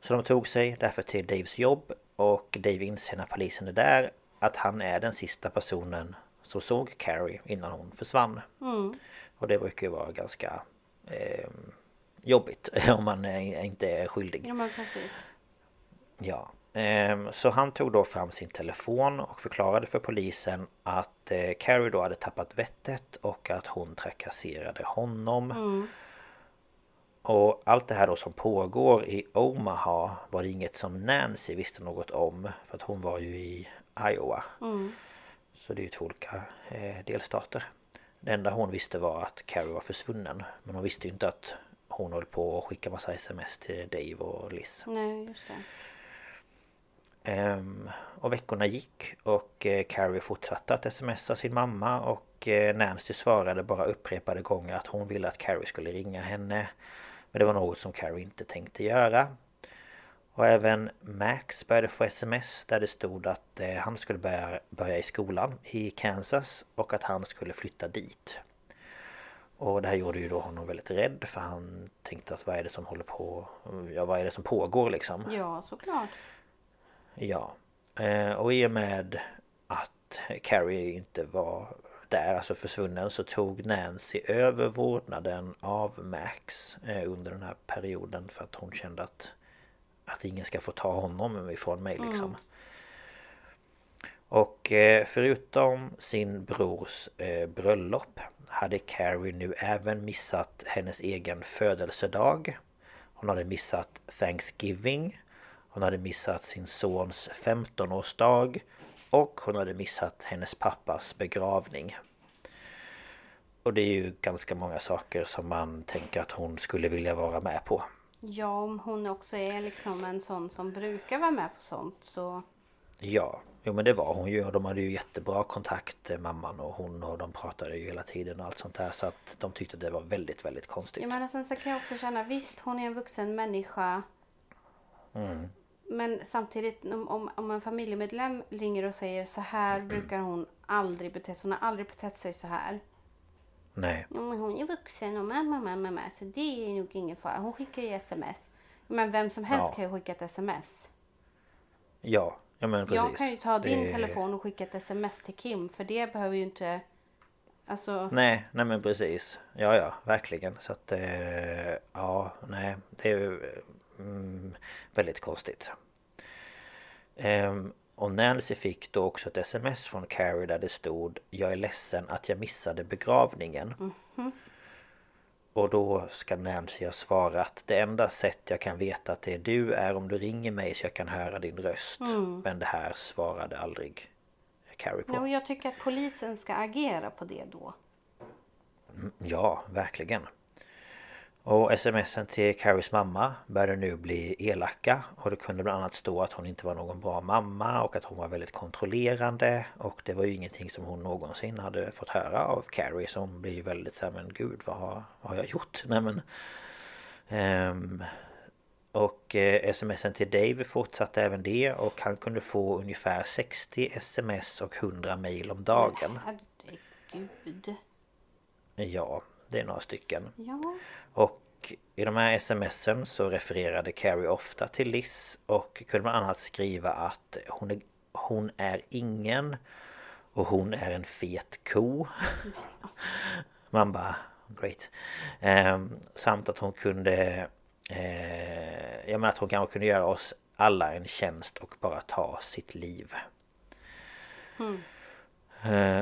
Så de tog sig därför till Daves jobb och Dave inser när polisen är där att han är den sista personen som såg Carrie innan hon försvann. Och det brukar ju vara ganska eh, jobbigt om man inte är skyldig. Ja men precis. Ja, ehm, så han tog då fram sin telefon och förklarade för polisen att eh, Carrie då hade tappat vettet och att hon trakasserade honom. Och allt det här då som pågår i Omaha var det inget som Nancy visste något om för att hon var ju i Iowa. Så det är ju två olika eh, delstater. Det enda hon visste var att Carrie var försvunnen. Men hon visste ju inte att hon höll på att skicka massa sms till Dave och Liz. Nej just det. Ehm, och veckorna gick och eh, Carrie fortsatte att smsa sin mamma och eh, Nancy svarade bara upprepade gånger att hon ville att Carrie skulle ringa henne. Men det var något som Carrie inte tänkte göra. Och även Max började få sms där det stod att eh, han skulle börja, börja i skolan i Kansas och att han skulle flytta dit. Och det här gjorde ju då honom väldigt rädd för han tänkte att vad är det som håller på, ja vad är det som pågår liksom. Ja såklart. Ja. Eh, och i och med att Carrie inte var där, alltså försvunnen, så tog Nancy över vårdnaden av Max eh, under den här perioden för att hon kände att att ingen ska få ta honom ifrån mig liksom. Och eh, förutom sin brors bröllop hade Carrie nu även missat hennes egen födelsedag. Hon hade missat Thanksgiving. Hon hade missat sin sons 15-årsdag. Och hon hade missat hennes pappas begravning. Och det är ju ganska många saker som man tänker att hon skulle vilja vara med på. Ja om hon också är liksom en sån som brukar vara med på sånt så Ja, jo men det var hon ju och de hade ju jättebra kontakt eh, mamman och hon och de pratade ju hela tiden och allt sånt där så att de tyckte det var väldigt väldigt konstigt. Jag menar sen så kan jag också känna visst hon är en vuxen människa. Men samtidigt om, om, en familjemedlem ringer och säger så här brukar hon aldrig bete sig. Hon har aldrig betett sig så här. Nej, Ja, men hon är vuxen och mamma, mamma, mamma. Så det är nog ingen fara. Hon skickar ju sms. Men vem som helst Ja. kan ju skicka ett sms. ja, ja men precis. Jag kan ju ta din Det- telefon och skicka ett sms till Kim. För det behöver ju inte... Alltså... Nej, nej men precis. Ja, ja, verkligen. Så att, eh, ja, nej, det är ju mm, väldigt konstigt. Ehm, och Nancy fick då också ett sms från Carrie där det stod Jag är ledsen att jag missade begravningen. Och då ska Nancy ha svarat Det enda sätt jag kan veta att det är du är om du ringer mig så jag kan höra din röst. Men det här svarade aldrig Carrie på. Och jag tycker att polisen ska agera på det då. Ja, verkligen. Och smsen till Carries mamma började nu bli elaka och det kunde bland annat stå att hon inte var någon bra mamma och att hon var väldigt kontrollerande och det var ju ingenting som hon någonsin hade fått höra av Carrie så hon blir ju väldigt såhär men gud vad har, vad har jag gjort? Nej men ehm, Och eh, smsen till Dave fortsatte även det och han kunde få ungefär 60 sms och 100 mail om dagen. Herregud. Ja, det är några stycken. Ja. Och i de här smsen så refererade Carrie ofta till Liz och kunde bland annat skriva att hon är, hon är ingen och hon är en fet ko. Man bara great. Eh, samt att hon kunde eh, Jag menar att hon kanske kunde göra oss alla en tjänst och bara ta sitt liv. Mm.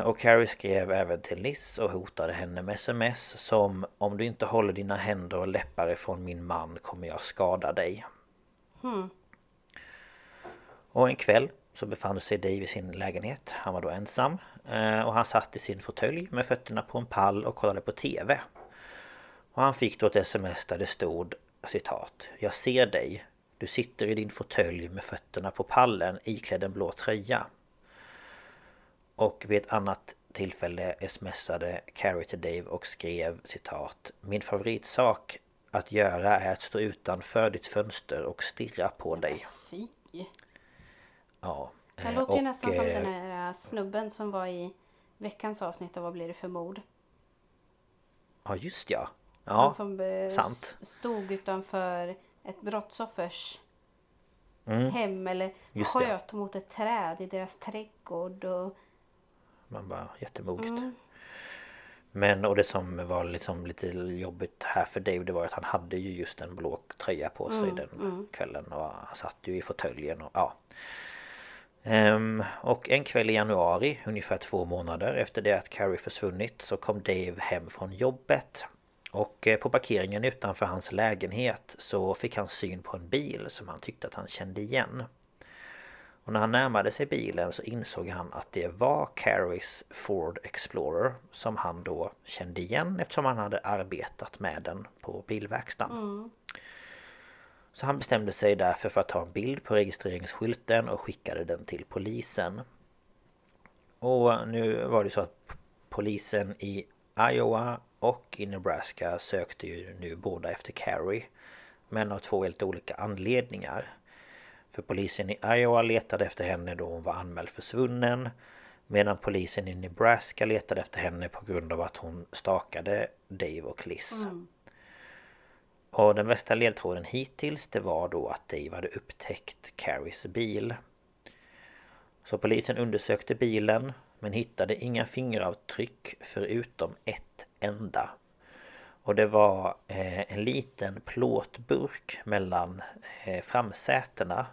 Och Carrie skrev även till Liz och hotade henne med sms som Om du inte håller dina händer och läppar ifrån min man kommer jag skada dig. Och en kväll så befann sig Dave i sin lägenhet. Han var då ensam. eh, Och han satt i sin fåtölj med fötterna på en pall och kollade på TV. Och han fick då ett sms där det stod citat Jag ser dig. Du sitter i din fåtölj med fötterna på pallen iklädd en blå tröja. Och vid ett annat tillfälle smsade Carrie till Dave och skrev citat Min favoritsak att göra är att stå utanför ditt fönster och stirra på dig. Ja. Det eh, låter ju nästan som eh, den här äh, snubben som var i veckans avsnitt av Vad blir det för mord? Ja just ja. Han Ja. som eh, sant. stod utanför ett brottsoffers Mm, hem eller Just det. sköt mot ett träd i deras trädgård och man bara jättemodigt. Mm. Men och det som var liksom lite jobbigt här för Dave det var att han hade ju just en blå tröja på sig Mm, den kvällen och han satt ju i fåtöljen och ja. Ehm, och en kväll i januari, ungefär två månader efter det att Carrie försvunnit så kom Dave hem från jobbet. Och eh, på parkeringen utanför hans lägenhet så fick han syn på en bil som han tyckte att han kände igen. Och när han närmade sig bilen så insåg han att det var Carries Ford Explorer som han då kände igen eftersom han hade arbetat med den på bilverkstaden. Så han bestämde sig därför för att ta en bild på registreringsskylten och skickade den till polisen. Och nu var det så att polisen i Iowa och i Nebraska sökte ju nu båda efter Carrie. Men av två helt olika anledningar. För polisen i Iowa letade efter henne då hon var anmäld försvunnen. Medan polisen i Nebraska letade efter henne på grund av att hon stakade Dave och Liz. Och den bästa ledtråden hittills det var då att Dave hade upptäckt Carries bil. Så polisen undersökte bilen men hittade inga fingeravtryck förutom ett enda. Och det var eh, en liten plåtburk mellan eh, framsätena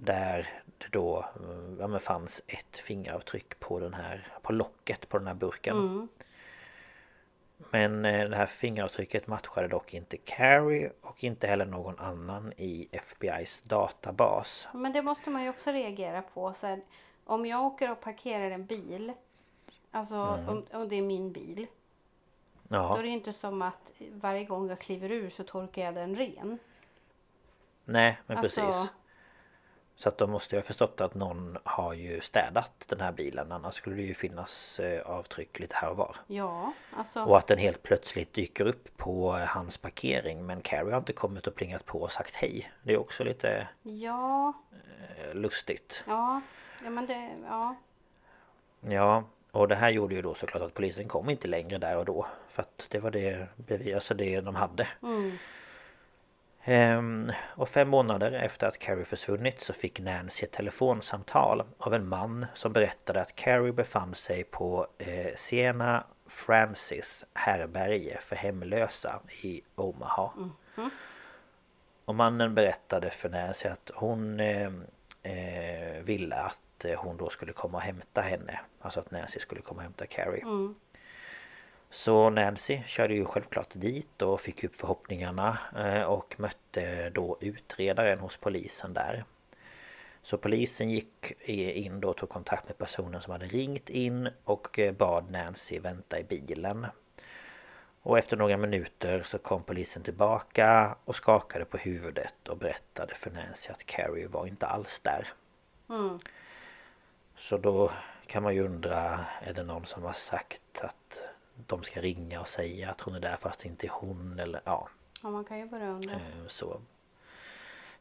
där det då eh, ja, men fanns ett fingeravtryck på den här på locket på den här burken. Men eh, det här fingeravtrycket matchade dock inte Carrie och inte heller någon annan i FBI's databas. Men det måste man ju också reagera på. Så här, om jag åker och parkerar en bil. Alltså om, om det är min bil. Då Ja, är det inte som att varje gång jag kliver ur så torkar jag den ren. nej men Alltså- precis. Så att de måste ju ha förstått att någon har ju städat den här bilen annars skulle det ju finnas eh, avtryck lite här och var. Ja, alltså. Och att den helt plötsligt dyker upp på eh, hans parkering men Carrie har inte kommit och plingat på och sagt hej. Det är också lite Ja, eh, lustigt. ja. Ja men det, ja. Ja, och det här gjorde ju då såklart att polisen kom inte längre där och då. För att det var det bevis, alltså det de hade. Ehm, och fem månader efter att Carrie försvunnit så fick Nancy ett telefonsamtal av en man som berättade att Carrie befann sig på eh, Siena Francis härberge för hemlösa i Omaha. Och mannen berättade för Nancy att hon eh, eh, ville att eh, hon då skulle komma och hämta henne. Alltså att Nancy skulle komma och hämta Carrie. Så Nancy körde ju självklart dit och fick upp förhoppningarna eh, och mötte då utredaren hos polisen där. Så polisen gick in då och tog kontakt med personen som hade ringt in och eh, bad Nancy vänta i bilen. Och efter några minuter så kom polisen tillbaka och skakade på huvudet och berättade för Nancy att Carrie var inte alls där. Så då kan man ju undra, är det någon som har sagt att de ska ringa och säga att hon är där fast det inte är hon eller ja, ja man kan ju börja undra. eh, så.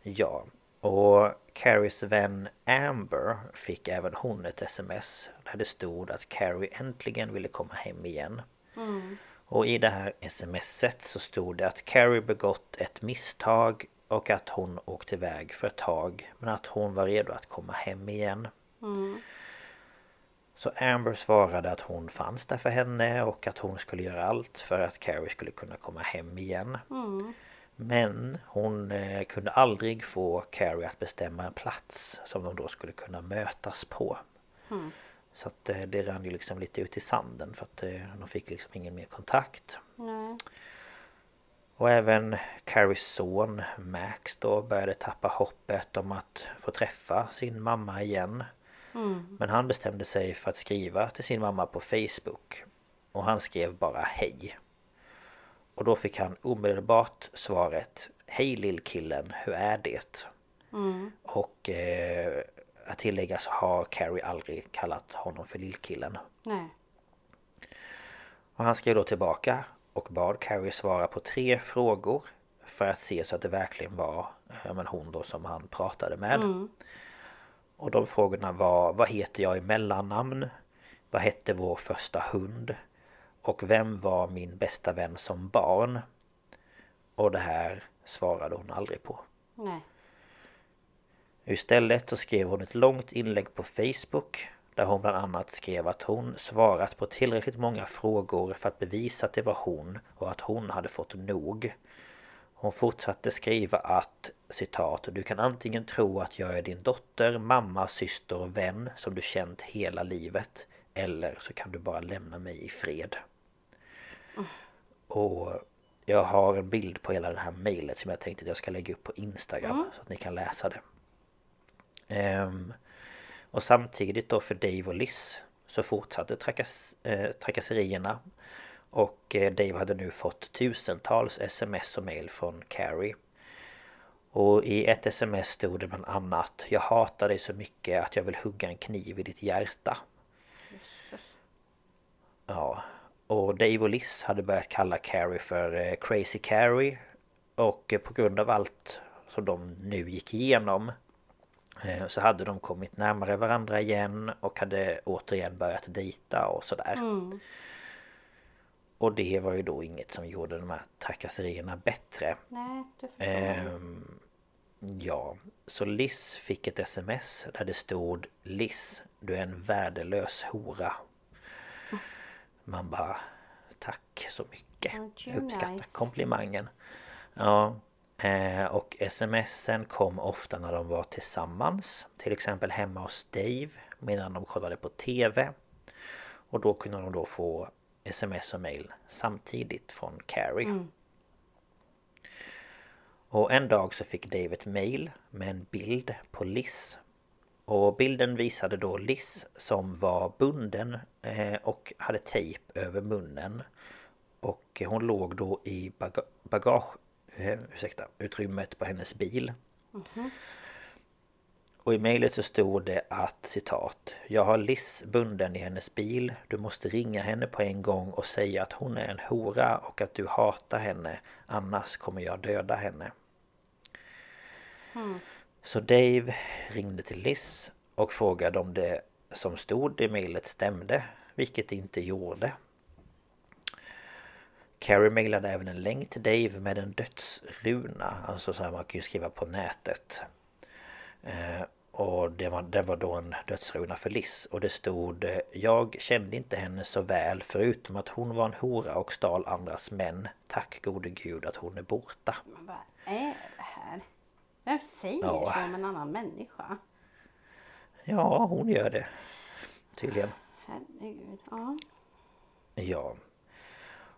Ja, och Carries vän Amber fick även hon ett sms där det stod att Carrie äntligen ville komma hem igen. Och i det här smset så stod det att Carrie begått ett misstag och att hon åkte iväg för ett tag men att hon var redo att komma hem igen. Så Amber svarade att hon fanns där för henne och att hon skulle göra allt för att Carrie skulle kunna komma hem igen. Men hon eh, kunde aldrig få Carrie att bestämma en plats som de då skulle kunna mötas på. Så att eh, det rann ju liksom lite ut i sanden för att eh, de fick liksom ingen mer kontakt. Nej. Och även Carries son Max då började tappa hoppet om att få träffa sin mamma igen. Men han bestämde sig för att skriva till sin mamma på Facebook. Och han skrev bara hej. Och då fick han omedelbart svaret Hej lillkillen, hur är det? Och eh, att tillägga så har Carrie aldrig kallat honom för lillkillen. Nej. Och han skrev då tillbaka och bad Carrie svara på tre frågor för att se så att det verkligen var eh, men hon då som han pratade med. Och de frågorna var Vad heter jag i mellannamn? Vad hette vår första hund? Och vem var min bästa vän som barn? Och det här svarade hon aldrig på. Nej. Istället så skrev hon ett långt inlägg på Facebook där hon bland annat skrev att hon svarat på tillräckligt många frågor för att bevisa att det var hon och att hon hade fått nog. Hon fortsatte skriva att citat Du kan antingen tro att jag är din dotter, mamma, syster och vän som du känt hela livet Eller så kan du bara lämna mig i fred. Och jag har en bild på hela det här mejlet som jag tänkte att jag ska lägga upp på Instagram så att ni kan läsa det. Ehm, och samtidigt då för Dave och Liz så fortsatte trakass, eh, trakasserierna. Och eh, Dave hade nu fått tusentals sms och mail från Carrie. Och i ett sms stod det bland annat Jag hatar dig så mycket att jag vill hugga en kniv i ditt hjärta. Ja. Och Dave och Liz hade börjat kalla Carrie för eh, Crazy Carrie. Och eh, på grund av allt som de nu gick igenom så hade de kommit närmare varandra igen och hade återigen börjat dejta och sådär. Mm. Och det var ju då inget som gjorde de här trakasserierna bättre. Nej, det förstår jag. Ehm, ja, så Liz fick ett sms där det stod Liz, du är en värdelös hora. Man bara Tack så mycket. Jag uppskattar nice? komplimangen. Ja. eh, Och smsen kom ofta när de var tillsammans. Till exempel hemma hos Dave medan de kollade på TV. Och då kunde de då få sms och mail samtidigt från Carrie. Och en dag så fick Dave ett mail med en bild på Liz. Och bilden visade då Liz som var bunden eh, och hade tejp över munnen. Och hon låg då i baga bagage, eh, ursäkta, utrymmet på hennes bil. Och i mejlet så stod det att citat Jag har Liz bunden i hennes bil. Du måste ringa henne på en gång och säga att hon är en hora och att du hatar henne. Annars kommer jag döda henne. Så Dave ringde till Liz och frågade om det som stod i mejlet stämde Vilket det inte gjorde. Carrie mejlade även en länk till Dave med en dödsruna. Alltså så här man kan ju skriva på nätet. Eh, och det var, det var då en dödsruna för Liz och det stod eh, Jag kände inte henne så väl förutom att hon var en hora och stal andras män Tack gode gud att hon är borta Men vad är det här? Vem säger Ja. så om en annan människa? Ja, hon gör det Tydligen Herregud. Ja. Ja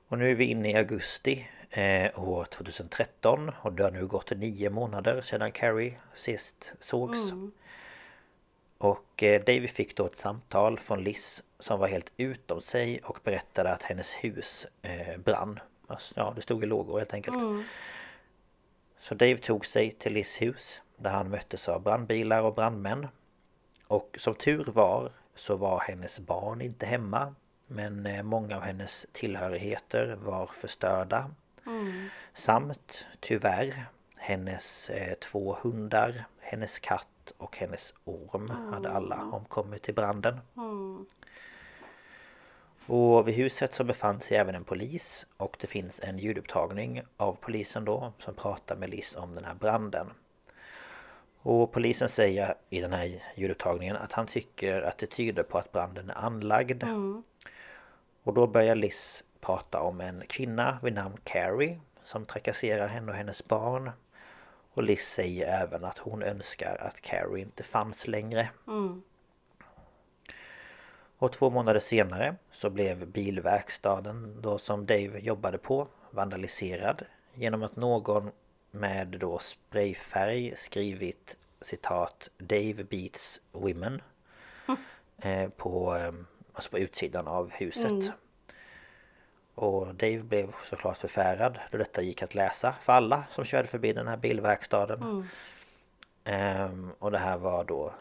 Och nu är vi inne i augusti eh, år 2013 och det har nu gått nio månader sedan Carrie sist sågs Och eh, Dave fick då ett samtal från Liz som var helt utom sig och berättade att hennes hus eh, brann. Alltså, ja, det stod i lågor helt enkelt. Så Dave tog sig till Liz hus där han möttes av brandbilar och brandmän. Och som tur var så var hennes barn inte hemma. Men eh, många av hennes tillhörigheter var förstörda. Samt tyvärr hennes eh, två hundar, hennes katt och hennes orm hade alla omkommit i branden. Och vid huset så befann sig även en polis och det finns en ljudupptagning av polisen då som pratar med Liz om den här branden. Och polisen säger i den här ljudupptagningen att han tycker att det tyder på att branden är anlagd. Och då börjar Liz prata om en kvinna vid namn Carrie som trakasserar henne och hennes barn. Och Liz säger även att hon önskar att Carrie inte fanns längre. Och två månader senare så blev bilverkstaden då som Dave jobbade på vandaliserad genom att någon med då sprayfärg skrivit citat Dave beats women eh, på, eh, alltså på utsidan av huset. Och Dave blev såklart förfärad då detta gick att läsa för alla som körde förbi den här bilverkstaden. Ehm, och det här var då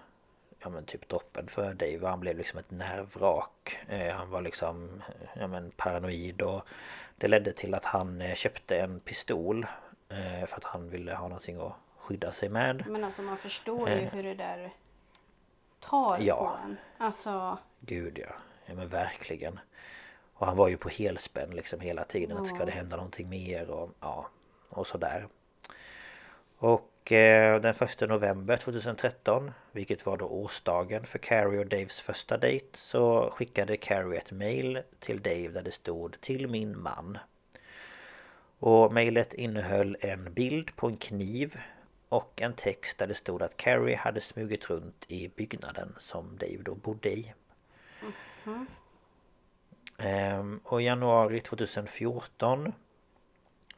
ja men typ droppen för Dave. Han blev liksom ett nervvrak. Eh, han var liksom ja men paranoid och det ledde till att han eh, köpte en pistol eh, för att han ville ha någonting att skydda sig med. Men alltså man förstår ju hur det där tar Ja. på en. Alltså, Gud ja, ja men verkligen. Och han var ju på helspänn liksom hela tiden. Att ska det hända någonting mer och ja, och sådär. Och eh, den första november 2013, vilket var då årsdagen för Carrie och Daves första dejt, så skickade Carrie ett mail till Dave där det stod till min man. Och mejlet innehöll en bild på en kniv och en text där det stod att Carrie hade smugit runt i byggnaden som Dave då bodde i. Ehm, och i januari 2014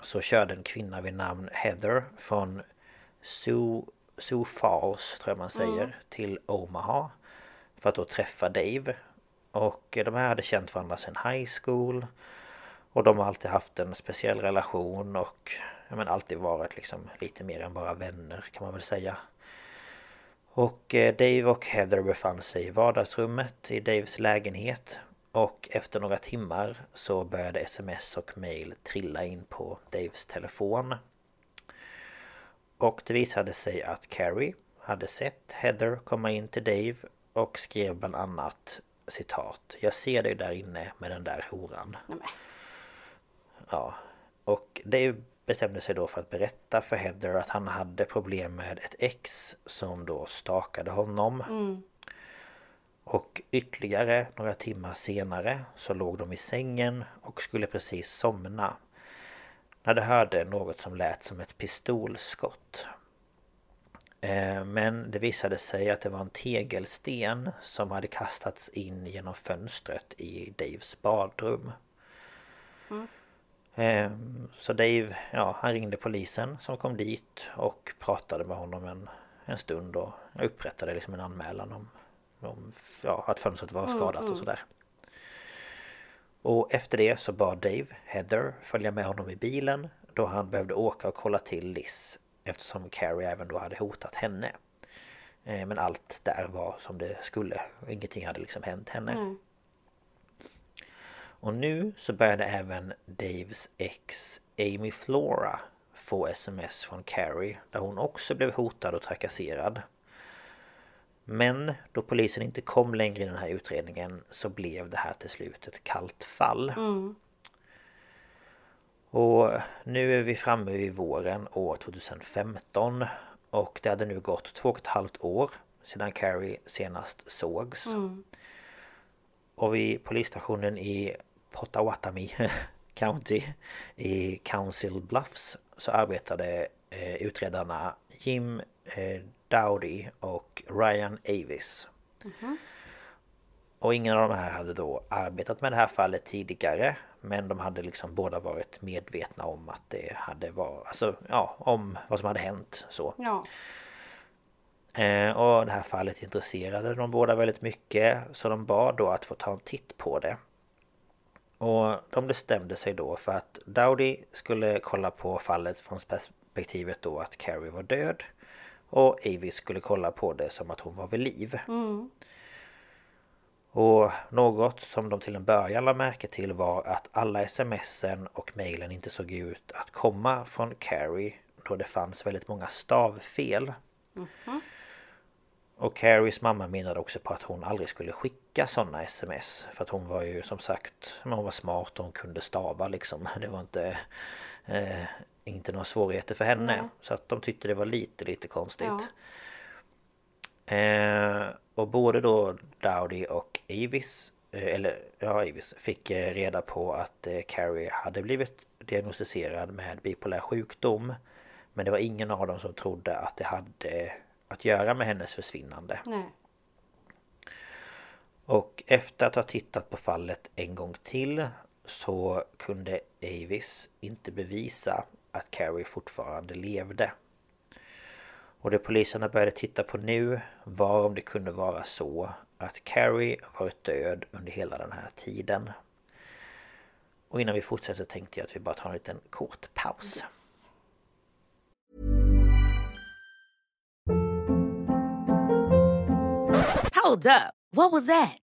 så körde en kvinna vid namn Heather från Sioux, Sioux Falls tror jag man säger till Omaha för att då träffa Dave. Och de här hade känt varandra sedan high school och de har alltid haft en speciell relation och ja, men alltid varit liksom lite mer än bara vänner kan man väl säga. Och eh, Dave och Heather befann sig i vardagsrummet i Daves lägenhet och efter några timmar så började sms och mail trilla in på Daves telefon. Och det visade sig att Carrie hade sett Heather komma in till Dave och skrev bland annat citat Jag ser dig där inne med den där horan. men. Ja. Och Dave bestämde sig då för att berätta för Heather att han hade problem med ett ex som då stakade honom. Och ytterligare några timmar senare så låg de i sängen och skulle precis somna. När de hörde något som lät som ett pistolskott. Eh, Men det visade sig att det var en tegelsten som hade kastats in genom fönstret i Daves badrum. Eh, Så Dave, ja han ringde polisen som kom dit och pratade med honom en, en stund och upprättade liksom en anmälan om, om ja, att fönstret var skadat och sådär. Och efter det så bad Dave Heather följa med honom i bilen då han behövde åka och kolla till Liz eftersom Carrie även då hade hotat henne. Eh, Men allt där var som det skulle ingenting hade liksom hänt henne. Och nu så började även Daves ex Amy Flora få sms från Carrie där hon också blev hotad och trakasserad. Men då polisen inte kom längre i den här utredningen så blev det här till slut ett kallt fall. Och nu är vi framme vid våren år 2015 och det hade nu gått två och ett halvt år sedan Carrie senast sågs. Och vid polisstationen i Pottawatomie County i Council Bluffs så arbetade eh, utredarna Jim eh, Dowdy och Ryan Avis. Och ingen av de här hade då arbetat med det här fallet tidigare Men de hade liksom båda varit medvetna om att det hade varit Alltså ja, om vad som hade hänt så Ja. Eh, och det här fallet intresserade de båda väldigt mycket så de bad då att få ta en titt på det. Och de bestämde sig då för att Dowdy skulle kolla på fallet från perspektivet då att Carrie var död. Och Avis skulle kolla på det som att hon var vid liv. Och något som de till en början la märke till var att alla smsen och mejlen inte såg ut att komma från Carrie då det fanns väldigt många stavfel. Och Carries mamma menade också på att hon aldrig skulle skicka sådana sms. För att hon var ju som sagt, men hon var smart och hon kunde stava liksom. Det var inte, eh, inte några svårigheter för henne. Nej. Så att de tyckte det var lite, lite konstigt. Ja. Eh, och både då Dowdy och Avis eh, Eller ja, Avis fick eh, reda på att eh, Carrie hade blivit diagnostiserad med bipolär sjukdom Men det var ingen av dem som trodde att det hade att göra med hennes försvinnande Nej. Och efter att ha tittat på fallet en gång till Så kunde Avis inte bevisa att Carrie fortfarande levde och det poliserna började titta på nu var om det kunde vara så att Carrie varit död under hela den här tiden. Och innan vi fortsätter tänkte jag att vi bara tar en liten kort paus. Hold up. What was that?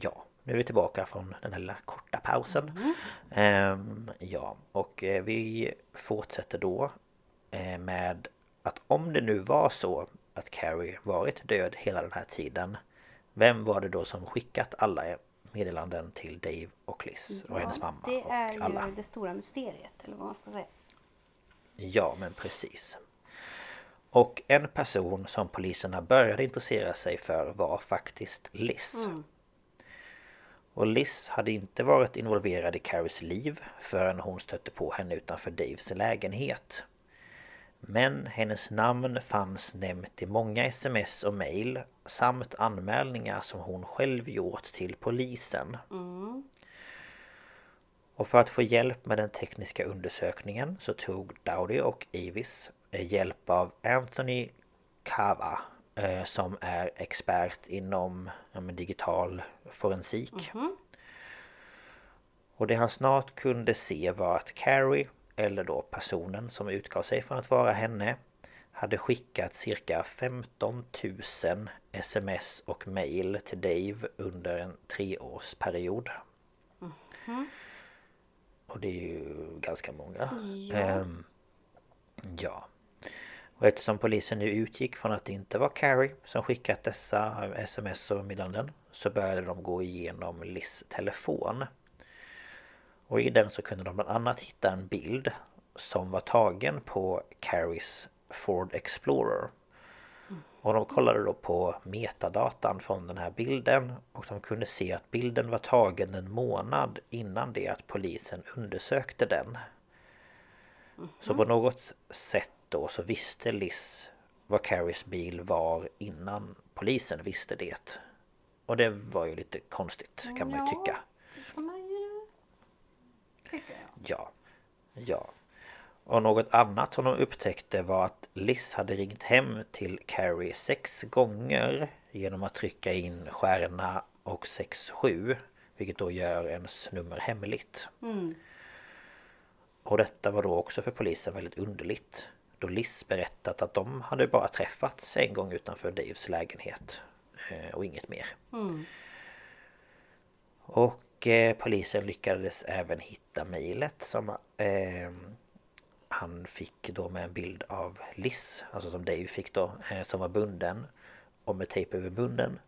Ja, nu är vi tillbaka från den här lilla korta pausen. Ehm, ja, och eh, vi fortsätter då eh, med att om det nu var så att Carrie varit död hela den här tiden Vem var det då som skickat alla meddelanden till Dave och Liz och hennes mamma Det och är ju alla? det stora mysteriet, eller vad man ska säga. Ja, men precis. Och en person som poliserna började intressera sig för var faktiskt Liz. Och Liz hade inte varit involverad i Carries liv förrän hon stötte på henne utanför Daves lägenhet. Men hennes namn fanns nämnt i många sms och mail samt anmälningar som hon själv gjort till polisen. Och för att få hjälp med den tekniska undersökningen så tog Dowdy och Avis hjälp av Anthony Cava som är expert inom ja, digital forensik. Och det han snart kunde se var att Carrie, eller då personen som utgav sig för att vara henne, hade skickat cirka 15 000 sms och mail till Dave under en treårsperiod. Och det är ju ganska många. Ehm, ja. Och eftersom polisen nu utgick från att det inte var Carrie som skickat dessa sms och meddelanden så började de gå igenom Liz telefon. Och i den så kunde de bland annat hitta en bild som var tagen på Carries Ford Explorer. Och de kollade då på metadatan från den här bilden och de kunde se att bilden var tagen en månad innan det att polisen undersökte den. Så på något sätt då så visste Liz vad Carries bil var innan polisen visste det. Och det var ju lite konstigt kan man ju tycka. Får man ju tycka, ja. Ja, ja. Och något annat som de upptäckte var att Liz hade ringt hem till Carrie sex gånger genom att trycka in stjärna och 67 vilket då gör ens nummer hemligt. Och detta var då också för polisen väldigt underligt då Liz berättat att de hade bara träffats en gång utanför Daves lägenhet eh, och inget mer. Och eh, polisen lyckades även hitta mejlet som eh, han fick då med en bild av Liz, alltså som Dave fick då, eh, som var bunden och med tejp över munnen.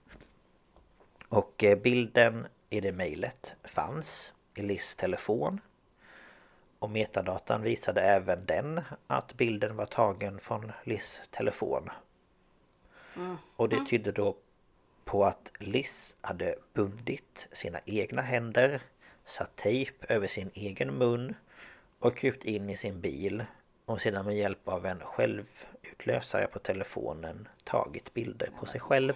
Och eh, bilden i det mejlet fanns i Liz telefon. Och metadatan visade även den att bilden var tagen från Liz telefon. Och det tydde då på att Liz hade bundit sina egna händer, satt tejp över sin egen mun och krypt in i sin bil och sedan med hjälp av en självutlösare på telefonen tagit bilder på sig själv.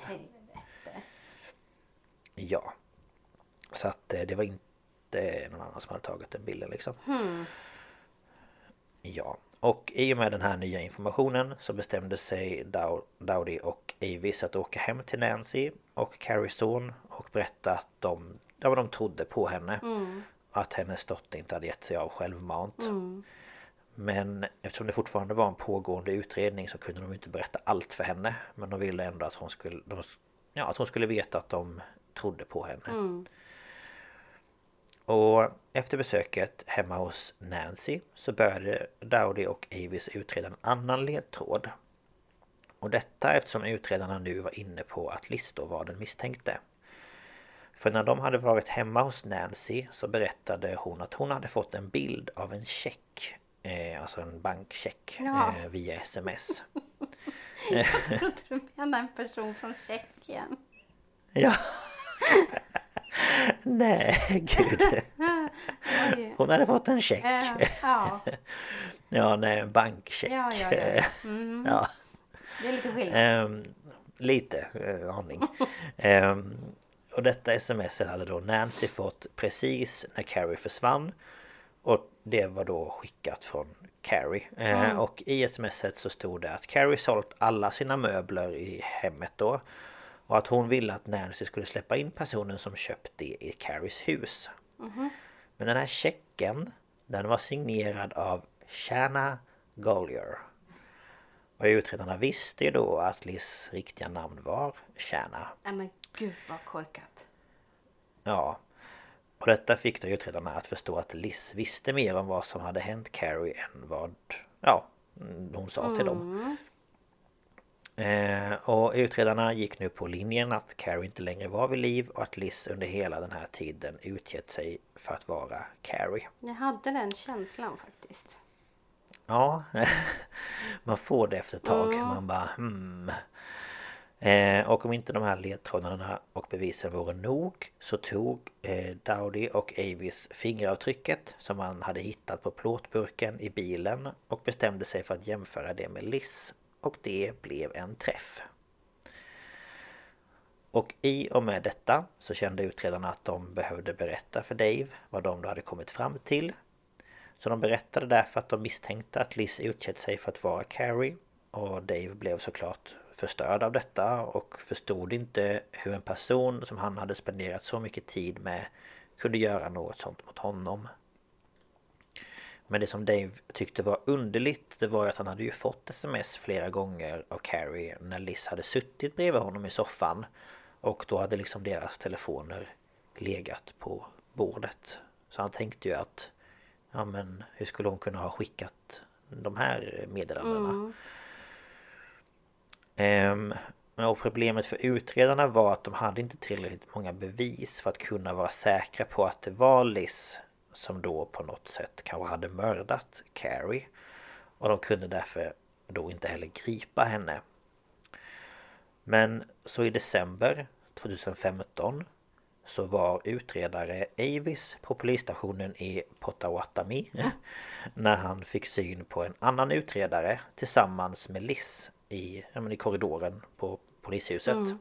Ja. Så att eh, det var inte någon annan som hade tagit den bilden liksom. Ja, och i och med den här nya informationen så bestämde sig Dow- Dowdy och Avis att åka hem till Nancy och Carries son och berätta att de, ja, de trodde på henne. Att hennes dotter inte hade gett sig av självmant. Men eftersom det fortfarande var en pågående utredning så kunde de inte berätta allt för henne. Men de ville ändå att hon skulle, de, ja, att hon skulle veta att de trodde på henne. Och efter besöket hemma hos Nancy så började Dowdy och Avis utreda en annan ledtråd. Och detta eftersom utredarna nu var inne på att då var den misstänkte. För när de hade varit hemma hos Nancy så berättade hon att hon hade fått en bild av en check. Eh, alltså en bankcheck Ja. eh, via sms. Jag trodde du menade en person från Tjeckien. Ja. Nej, gud. Hon hade fått en check. Eh, ja, Ja, nej, en bankcheck. ja, ja. ja. Mm. Ja. Det är lite skillnad. Ehm, lite eh, aning. Ehm, och detta sms hade då Nancy fått precis när Carrie försvann. Och det var då skickat från Carrie. Eh, Och i smset så stod det att Carrie sålt alla sina möbler i hemmet då. Och att hon ville att Nancy skulle släppa in personen som köpt det i Carries hus. Men den här checken Den var signerad av Shanna Gollier. Och utredarna visste ju då att Liz riktiga namn var Shanna. Nej men gud vad korkat. Ja. Och detta fick då utredarna att förstå att Liz visste mer om vad som hade hänt Carrie än vad ja, hon sa till dem. Eh, och utredarna gick nu på linjen att Carrie inte längre var vid liv och att Liz under hela den här tiden utgett sig för att vara Carrie. Jag hade den känslan faktiskt. Ja, man får det efter ett tag. Man bara hmm. Eh, och om inte de här ledtrådarna och bevisen vore nog så tog eh, Dowdy och Avis fingeravtrycket som man hade hittat på plåtburken i bilen och bestämde sig för att jämföra det med Liz. Och det blev en träff. Och i och med detta så kände utredarna att de behövde berätta för Dave vad de då hade kommit fram till. Så de berättade därför att de misstänkte att Liz utgett sig för att vara Carrie. Och Dave blev såklart förstörd av detta och förstod inte hur en person som han hade spenderat så mycket tid med kunde göra något sånt mot honom. Men det som Dave tyckte var underligt det var att han hade ju fått sms flera gånger av Carrie när Liz hade suttit bredvid honom i soffan. Och då hade liksom deras telefoner legat på bordet. Så han tänkte ju att Ja men hur skulle hon kunna ha skickat de här meddelandena? Ehm, och problemet för utredarna var att de hade inte tillräckligt många bevis för att kunna vara säkra på att det var Liz som då på något sätt kanske hade mördat Carrie. Och de kunde därför då inte heller gripa henne. Men så i december 2015 så var utredare Avis på polisstationen i Potawatomi när han fick syn på en annan utredare tillsammans med Liz i, ja, men i korridoren på polishuset. Mm.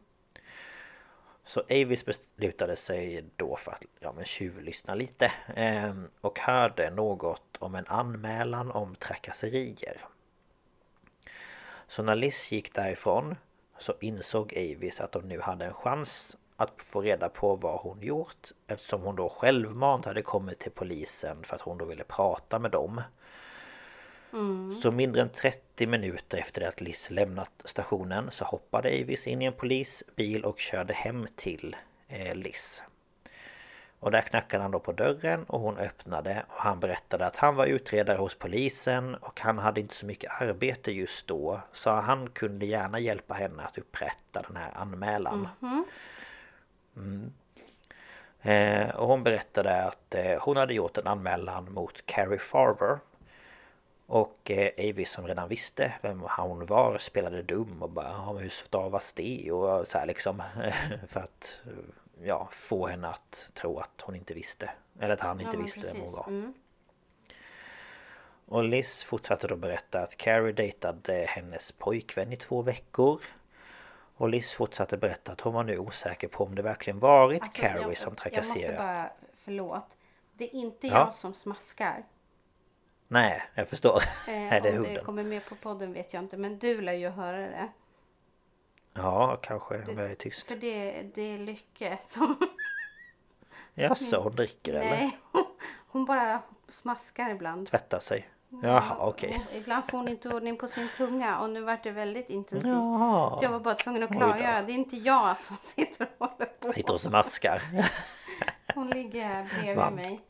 Så Avis beslutade sig då för att ja, men tjuvlyssna lite eh, och hörde något om en anmälan om trakasserier. Så när Liz gick därifrån så insåg Avis att de nu hade en chans att få reda på vad hon gjort eftersom hon då självmant hade kommit till polisen för att hon då ville prata med dem. Så mindre än 30 minuter efter det att Liz lämnat stationen så hoppade Avis in i en polisbil och körde hem till eh, Liz. Och där knackade han då på dörren och hon öppnade och han berättade att han var utredare hos polisen och han hade inte så mycket arbete just då så han kunde gärna hjälpa henne att upprätta den här anmälan. Mm. Eh, och hon berättade att eh, hon hade gjort en anmälan mot Carrie Farver Och eh, Avis som redan visste vem hon var spelade dum och bara ja, hur stavas det? Och så här liksom För att ja, få henne att tro att hon inte visste Eller att han inte men visste vem hon precis. var Mm. Och Liz fortsatte då berätta att Carrie dejtade hennes pojkvän i två veckor Och Liz fortsatte berätta att hon var nu osäker på om det verkligen varit Alltså, Carrie jag, som Jag måste trakasserat bara, förlåt. Det är inte Ja. jag som smaskar. Nej, jag förstår. Eh, Nej, det är om det kommer med på podden vet jag inte. Men du lär ju höra det. Ja, kanske om jag är tyst. För det, det är Lycke som... Jaså, hon dricker eller? Nej, hon, bara smaskar ibland. Tvättar sig? Jaha, okej. Och Ibland får hon inte ordning på sin tunga och nu vart det väldigt intensivt. Jaha. Så jag var bara tvungen att klargöra. Det är inte jag som sitter och håller på. Sitter och smaskar. Hon ligger här bredvid Varmt. mig.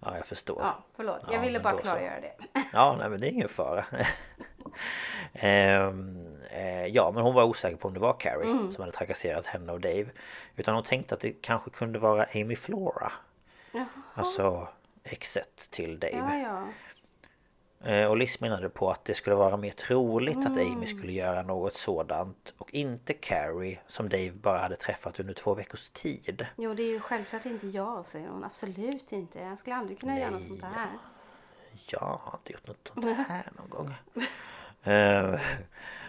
Ja, jag förstår. Ja, förlåt. Jag Ja, ville bara klargöra det. Ja, nej men det är ingen fara. Ehm, eh, ja, men hon var osäker på om det var Carrie Mm. som hade trakasserat henne och Dave. Utan hon tänkte att det kanske kunde vara Amy Flora. Jaha. Alltså exet till Dave. Ja, ja. Eh, Och Liz menade på att det skulle vara mer troligt att Mm. Amy skulle göra något sådant och inte Carrie som Dave bara hade träffat under två veckors tid. Jo, det är ju självklart inte jag, säger hon. Absolut inte. Jag skulle aldrig kunna göra något sånt här. Jag har inte gjort något sånt här någon gång. Eh,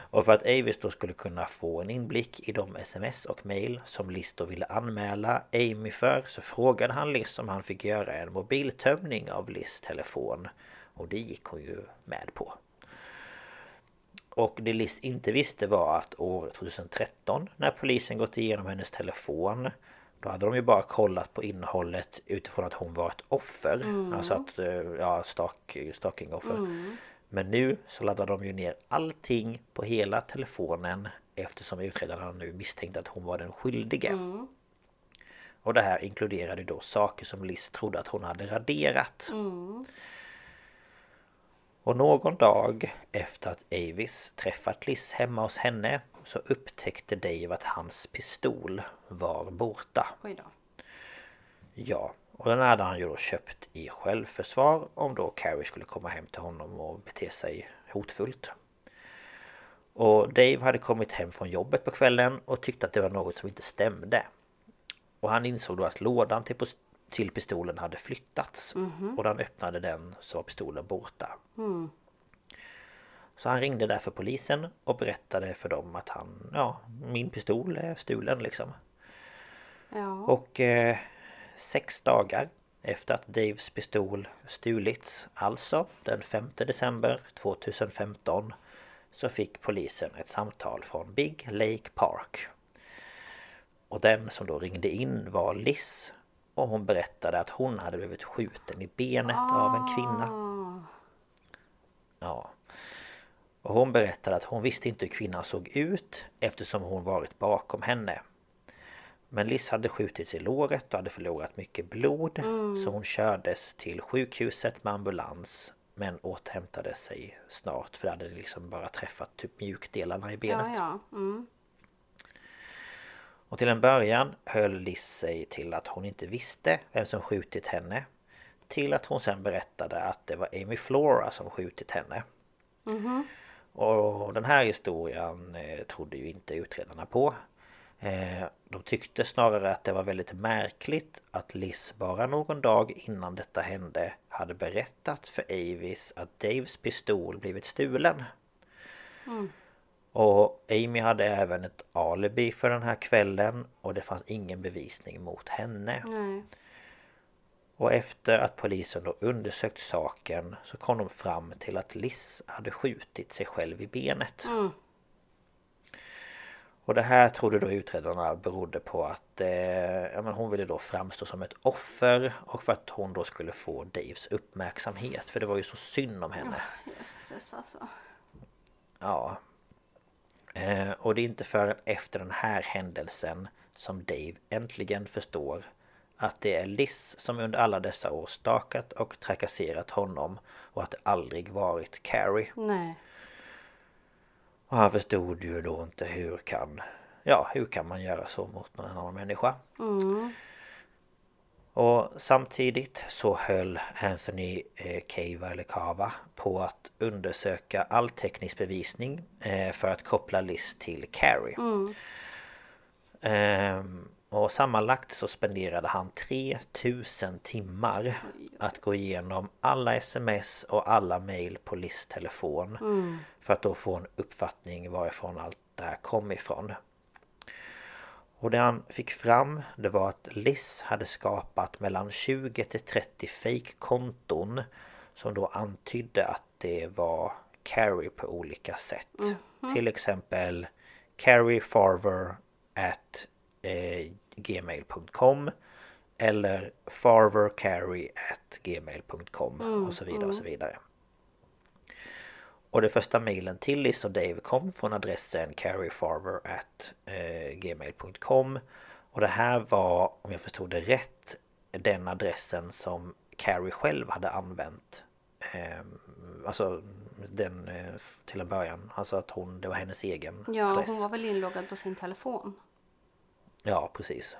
och för att Avis då skulle kunna få en inblick i de sms och mail som Liz då ville anmäla Amy för så frågade han Liz om han fick göra en mobiltömning av Liz telefon. Och det gick hon ju med på. Och det Liz inte visste var att år 2013 när polisen gått igenom hennes telefon Då hade de ju bara kollat på innehållet utifrån att hon var ett offer. Alltså att, eh, ja, stalk, stalkingoffer. Men nu så laddade de ju ner allting på hela telefonen Eftersom utredarna nu misstänkte att hon var den skyldige. Och det här inkluderade då saker som Liz trodde att hon hade raderat och någon dag efter att Avis träffat Liz hemma hos henne så upptäckte Dave att hans pistol var borta. Oj då. Ja, och den hade han ju då köpt i självförsvar om då Carrie skulle komma hem till honom och bete sig hotfullt. Och Dave hade kommit hem från jobbet på kvällen och tyckte att det var något som inte stämde. Och han insåg då att lådan till, till pistolen hade flyttats. Och när han öppnade den så var pistolen borta. Så han ringde därför polisen och berättade för dem att han, ja, min pistol är stulen liksom. Ja. Och eh, sex dagar efter att Daves pistol stulits, alltså den 5 december 2015 så fick polisen ett samtal från Big Lake Park. Och den som då ringde in var Liz och hon berättade att hon hade blivit skjuten i benet av en kvinna. Ah. Ja. Och hon berättade att hon visste inte hur kvinnan såg ut eftersom hon varit bakom henne. Men Liz hade skjutits i låret och hade förlorat mycket blod så hon kördes till sjukhuset med ambulans men återhämtade sig snart för det hade liksom bara träffat typ mjukdelarna i benet. Ja, ja. Mm. Och till en början höll Liz sig till att hon inte visste vem som skjutit henne. Till att hon sen berättade att det var Amy Flora som skjutit henne. Och den här historien eh, trodde ju inte utredarna på. Eh, de tyckte snarare att det var väldigt märkligt att Liz bara någon dag innan detta hände hade berättat för Avis att Daves pistol blivit stulen. Och Amy hade även ett alibi för den här kvällen och det fanns ingen bevisning mot henne. Nej. Och efter att polisen då undersökt saken så kom de fram till att Liz hade skjutit sig själv i benet. Mm. Och det här trodde då utredarna berodde på att eh, ja, men hon ville då framstå som ett offer och för att hon då skulle få Daves uppmärksamhet för det var ju så synd om henne. Jösses alltså. Ja. Eh, och det är inte förrän efter den här händelsen som Dave äntligen förstår att det är Liz som under alla dessa år stakat och trakasserat honom och att det aldrig varit Carrie. Nej. Och han förstod ju då inte hur kan Ja, hur kan man göra så mot någon annan människa? Mm. Och samtidigt så höll Anthony eh, Cava eller Cava på att undersöka all teknisk bevisning eh, för att koppla Liz till Carrie. Mm. Ehm, och sammanlagt så spenderade han 3000 timmar att gå igenom alla sms och alla mail på Liz telefon. Mm. För att då få en uppfattning varifrån allt det här kom ifrån. Och det han fick fram det var att Liz hade skapat mellan 20 till 30 fake-konton Som då antydde att det var Carrie på olika sätt. Till exempel Carrie Farver at eh, gmail.com Eller farvercarrie at gmail.com och så vidare och så vidare. Och det första mejlen till Liz och Dave kom från adressen carriefarver at eh, gmail.com Och det här var, om jag förstod det rätt, den adressen som Carrie själv hade använt. Eh, alltså den eh, till en början. Alltså att hon, det var hennes egen Ja, adress. hon var väl inloggad på sin telefon. Ja, precis.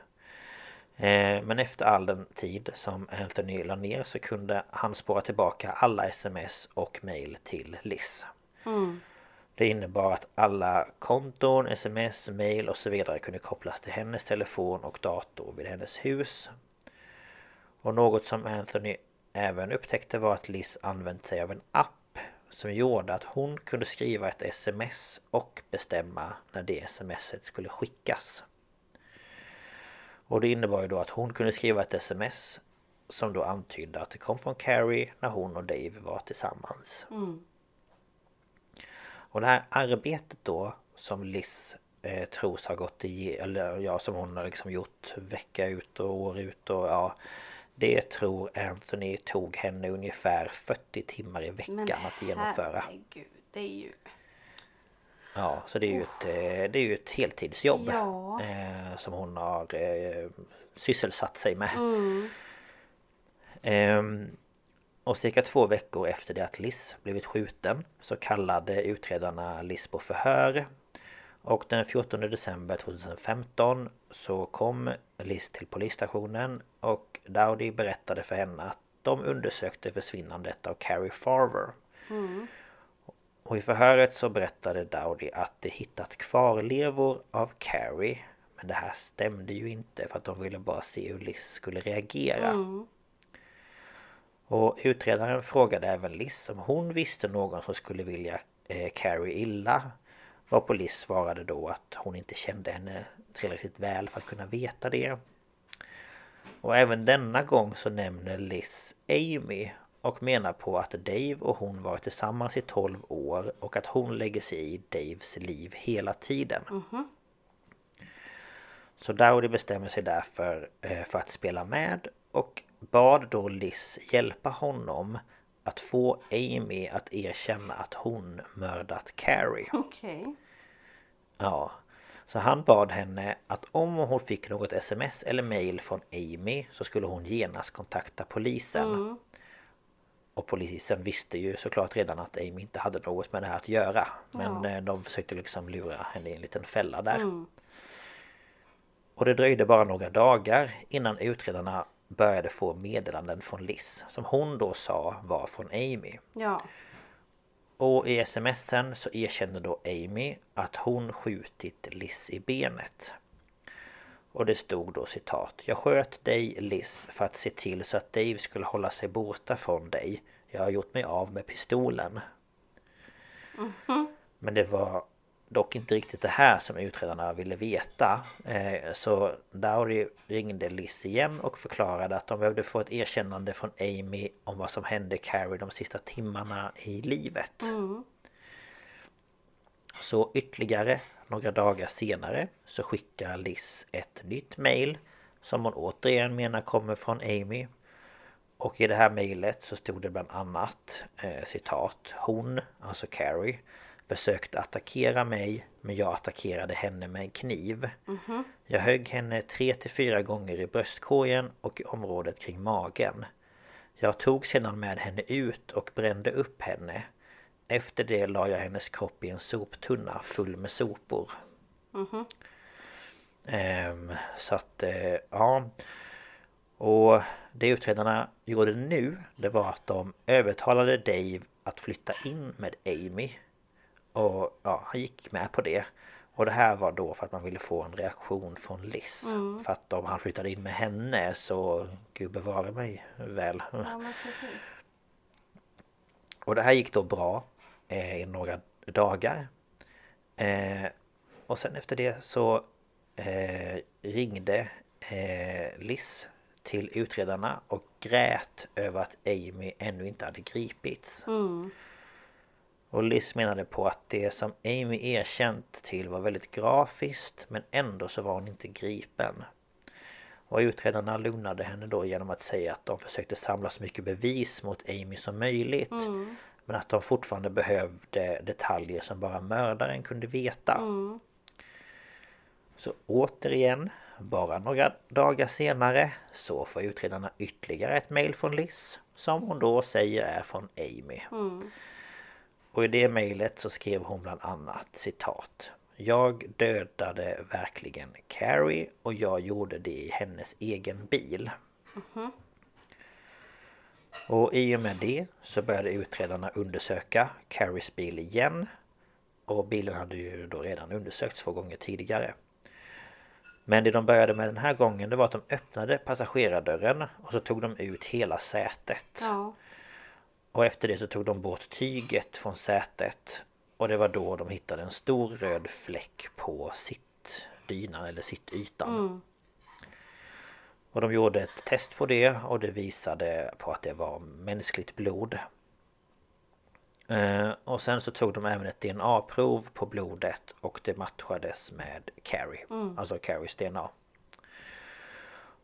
Eh, Men efter all den tid som Anthony la ner så kunde han spåra tillbaka alla sms och mail till Liz. Mm. Det innebar att alla konton, sms, mail och så vidare kunde kopplas till hennes telefon och dator vid hennes hus. Och något som Anthony även upptäckte var att Liz använt sig av en app som gjorde att hon kunde skriva ett sms och bestämma när det smset skulle skickas. Och det innebar ju då att hon kunde skriva ett sms som då antydde att det kom från Carrie när hon och Dave var tillsammans. Mm. Och det här arbetet då som Liz eh, tros ha gått i, eller ja som hon har liksom gjort vecka ut och år ut och ja Det tror Anthony tog henne ungefär 40 timmar i veckan att genomföra. herregud, det är ju... Ja, så det är ju ett, eh, det är ju ett heltidsjobb Ja. eh, Som hon har eh, sysselsatt sig med Mm. Ehm, och cirka två veckor efter det att Liz blivit skjuten så kallade utredarna Liz på förhör. Och den 14 december 2015 så kom Liz till polisstationen och Dowdy berättade för henne att de undersökte försvinnandet av Carrie Farver. Och i förhöret så berättade Dowdy att de hittat kvarlevor av Carrie. Men det här stämde ju inte för att de ville bara se hur Liz skulle reagera. Och utredaren frågade även Liz om hon visste någon som skulle vilja eh, Carrie illa. Varpå Liz svarade då att hon inte kände henne tillräckligt väl för att kunna veta det. Och även denna gång så nämner Liz Amy och menar på att Dave och hon varit tillsammans i 12 år och att hon lägger sig i Daves liv hela tiden. Så Dowdy bestämmer sig därför eh, för att spela med och bad då Liz hjälpa honom att få Amy att erkänna att hon mördat Carrie. Okej. Ja. Så han bad henne att om hon fick något sms eller mail från Amy så skulle hon genast kontakta polisen. Och polisen visste ju såklart redan att Amy inte hade något med det här att göra. Men Ja. eh, de försökte liksom lura henne i en liten fälla där. Och det dröjde bara några dagar innan utredarna började få meddelanden från Liz som hon då sa var från Amy. Ja. Och i smsen så erkände då Amy att hon skjutit Liz i benet. Och det stod då citat Jag sköt dig Liz för att se till så att Dave skulle hålla sig borta från dig. Jag har gjort mig av med pistolen. Men det var dock inte riktigt det här som utredarna ville veta. Eh, Så Dowdy ringde Liz igen och förklarade att de behövde få ett erkännande från Amy om vad som hände Carrie de sista timmarna i livet. Så ytterligare några dagar senare så skickar Liz ett nytt mail som hon återigen menar kommer från Amy. Och i det här mejlet så stod det bland annat eh, citat Hon, alltså Carrie Försökte attackera mig men jag attackerade henne med en kniv. Jag högg henne tre till fyra gånger i bröstkorgen och i området kring magen. Jag tog sedan med henne ut och brände upp henne. Efter det la jag hennes kropp i en soptunna full med sopor. Ehm, så att, eh, ja. Och det utredarna gjorde nu det var att de övertalade Dave att flytta in med Amy. Och ja, han gick med på det. Och det här var då för att man ville få en reaktion från Liz. Mm. För att om han flyttade in med henne så gud bevare mig väl. Ja. Och det här gick då bra eh, i några dagar. Eh, och sen efter det så eh, ringde eh, Liz till utredarna och grät över att Amy ännu inte hade gripits. Mm. Och Liz menade på att det som Amy erkänt till var väldigt grafiskt men ändå så var hon inte gripen. Och utredarna lugnade henne då genom att säga att de försökte samla så mycket bevis mot Amy som möjligt. Mm. Men att de fortfarande behövde detaljer som bara mördaren kunde veta. Mm. Så återigen, bara några dagar senare så får utredarna ytterligare ett mail från Liz. Som hon då säger är från Amy. Mm. Och i det mejlet så skrev hon bland annat citat Jag dödade verkligen Carrie och jag gjorde det i hennes egen bil. Och i och med det så började utredarna undersöka Carries bil igen. Och bilen hade ju då redan undersökts två gånger tidigare. Men det de började med den här gången det var att de öppnade passagerardörren och så tog de ut hela sätet. Ja. Och efter det så tog de bort tyget från sätet Och det var då de hittade en stor röd fläck på sittdynan eller sittytan Mm. Och de gjorde ett test på det och det visade på att det var mänskligt blod eh, Och sen så tog de även ett DNA-prov på blodet och det matchades med Carrie Mm. Alltså Carries DNA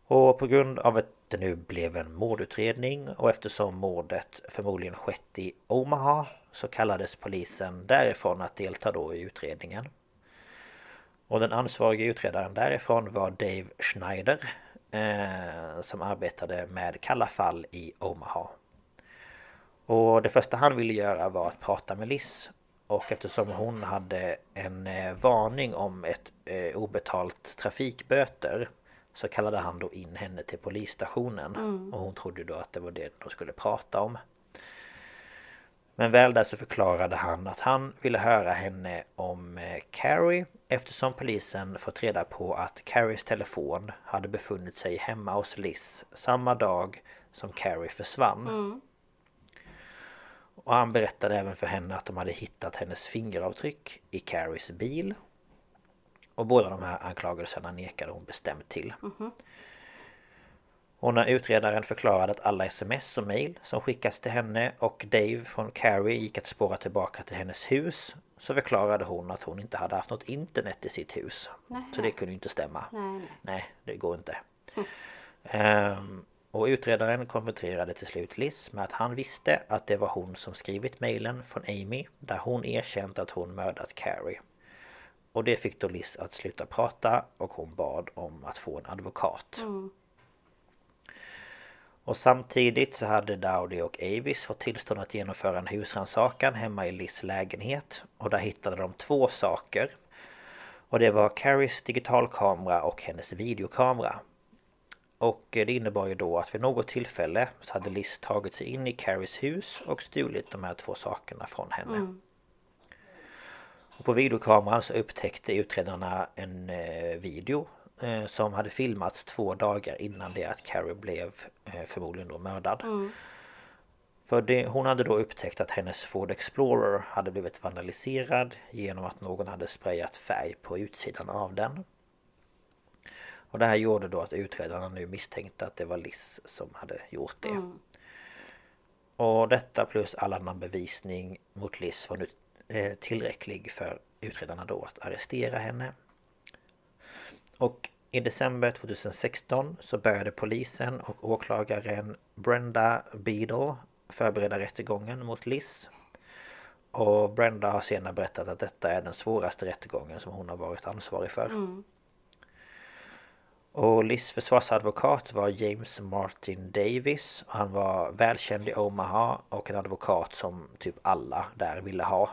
och på grund av att det nu blev en mordutredning och eftersom mordet förmodligen skett i Omaha så kallades polisen därifrån att delta då i utredningen. Och den ansvariga utredaren därifrån var Dave Schneider eh, som arbetade med kalla fall i Omaha. Och det första han ville göra var att prata med Liz och eftersom hon hade en eh, varning om ett eh, obetalt trafikböter så kallade han då in henne till polisstationen Mm. och hon trodde då att det var det de skulle prata om. Men väl där så förklarade han att han ville höra henne om eh, Carrie eftersom polisen fått reda på att Carries telefon hade befunnit sig hemma hos Liz samma dag som Carrie försvann. Mm. Och han berättade även för henne att de hade hittat hennes fingeravtryck i Carries bil. Och båda de här anklagelserna nekade hon bestämt till. Mhm. Och när utredaren förklarade att alla sms och mail som skickas till henne och Dave från Carrie gick att spåra tillbaka till hennes hus så förklarade hon att hon inte hade haft något internet i sitt hus. Nähä. Så det kunde ju inte stämma. Nej, nej. Nej, det går inte. Ehm, och utredaren konfronterade till slut Liz med att han visste att det var hon som skrivit mejlen från Amy där hon erkänt att hon mördat Carrie. Och det fick då Liz att sluta prata och hon bad om att få en advokat. Mm. Och samtidigt så hade Dowdy och Avis fått tillstånd att genomföra en husrannsakan hemma i Liz lägenhet. Och där hittade de två saker. Och det var Carries digitalkamera och hennes videokamera. Och det innebar ju då att vid något tillfälle så hade Liz tagit sig in i Carries hus och stulit de här två sakerna från henne. Mm. Och på videokameran så upptäckte utredarna en eh, video eh, som hade filmats två dagar innan det att Carrie blev förmodligen då mördad. Mm. För det, hon hade då upptäckt att hennes Ford Explorer hade blivit vandaliserad genom att någon hade sprayat färg på utsidan av den. Och det här gjorde då att utredarna nu misstänkte att det var Liz som hade gjort det. Mm. Och detta plus all annan bevisning mot Liz var nu eh, tillräcklig för utredarna då att arrestera henne. Och i december 2016 så började polisen och åklagaren Brenda Beadle förbereda rättegången mot Liz. Och Brenda har senare berättat att detta är den svåraste rättegången som hon har varit ansvarig för. Mm. Och Liz försvarsadvokat var James Martin Davis. Och han var välkänd i Omaha och en advokat som typ alla där ville ha.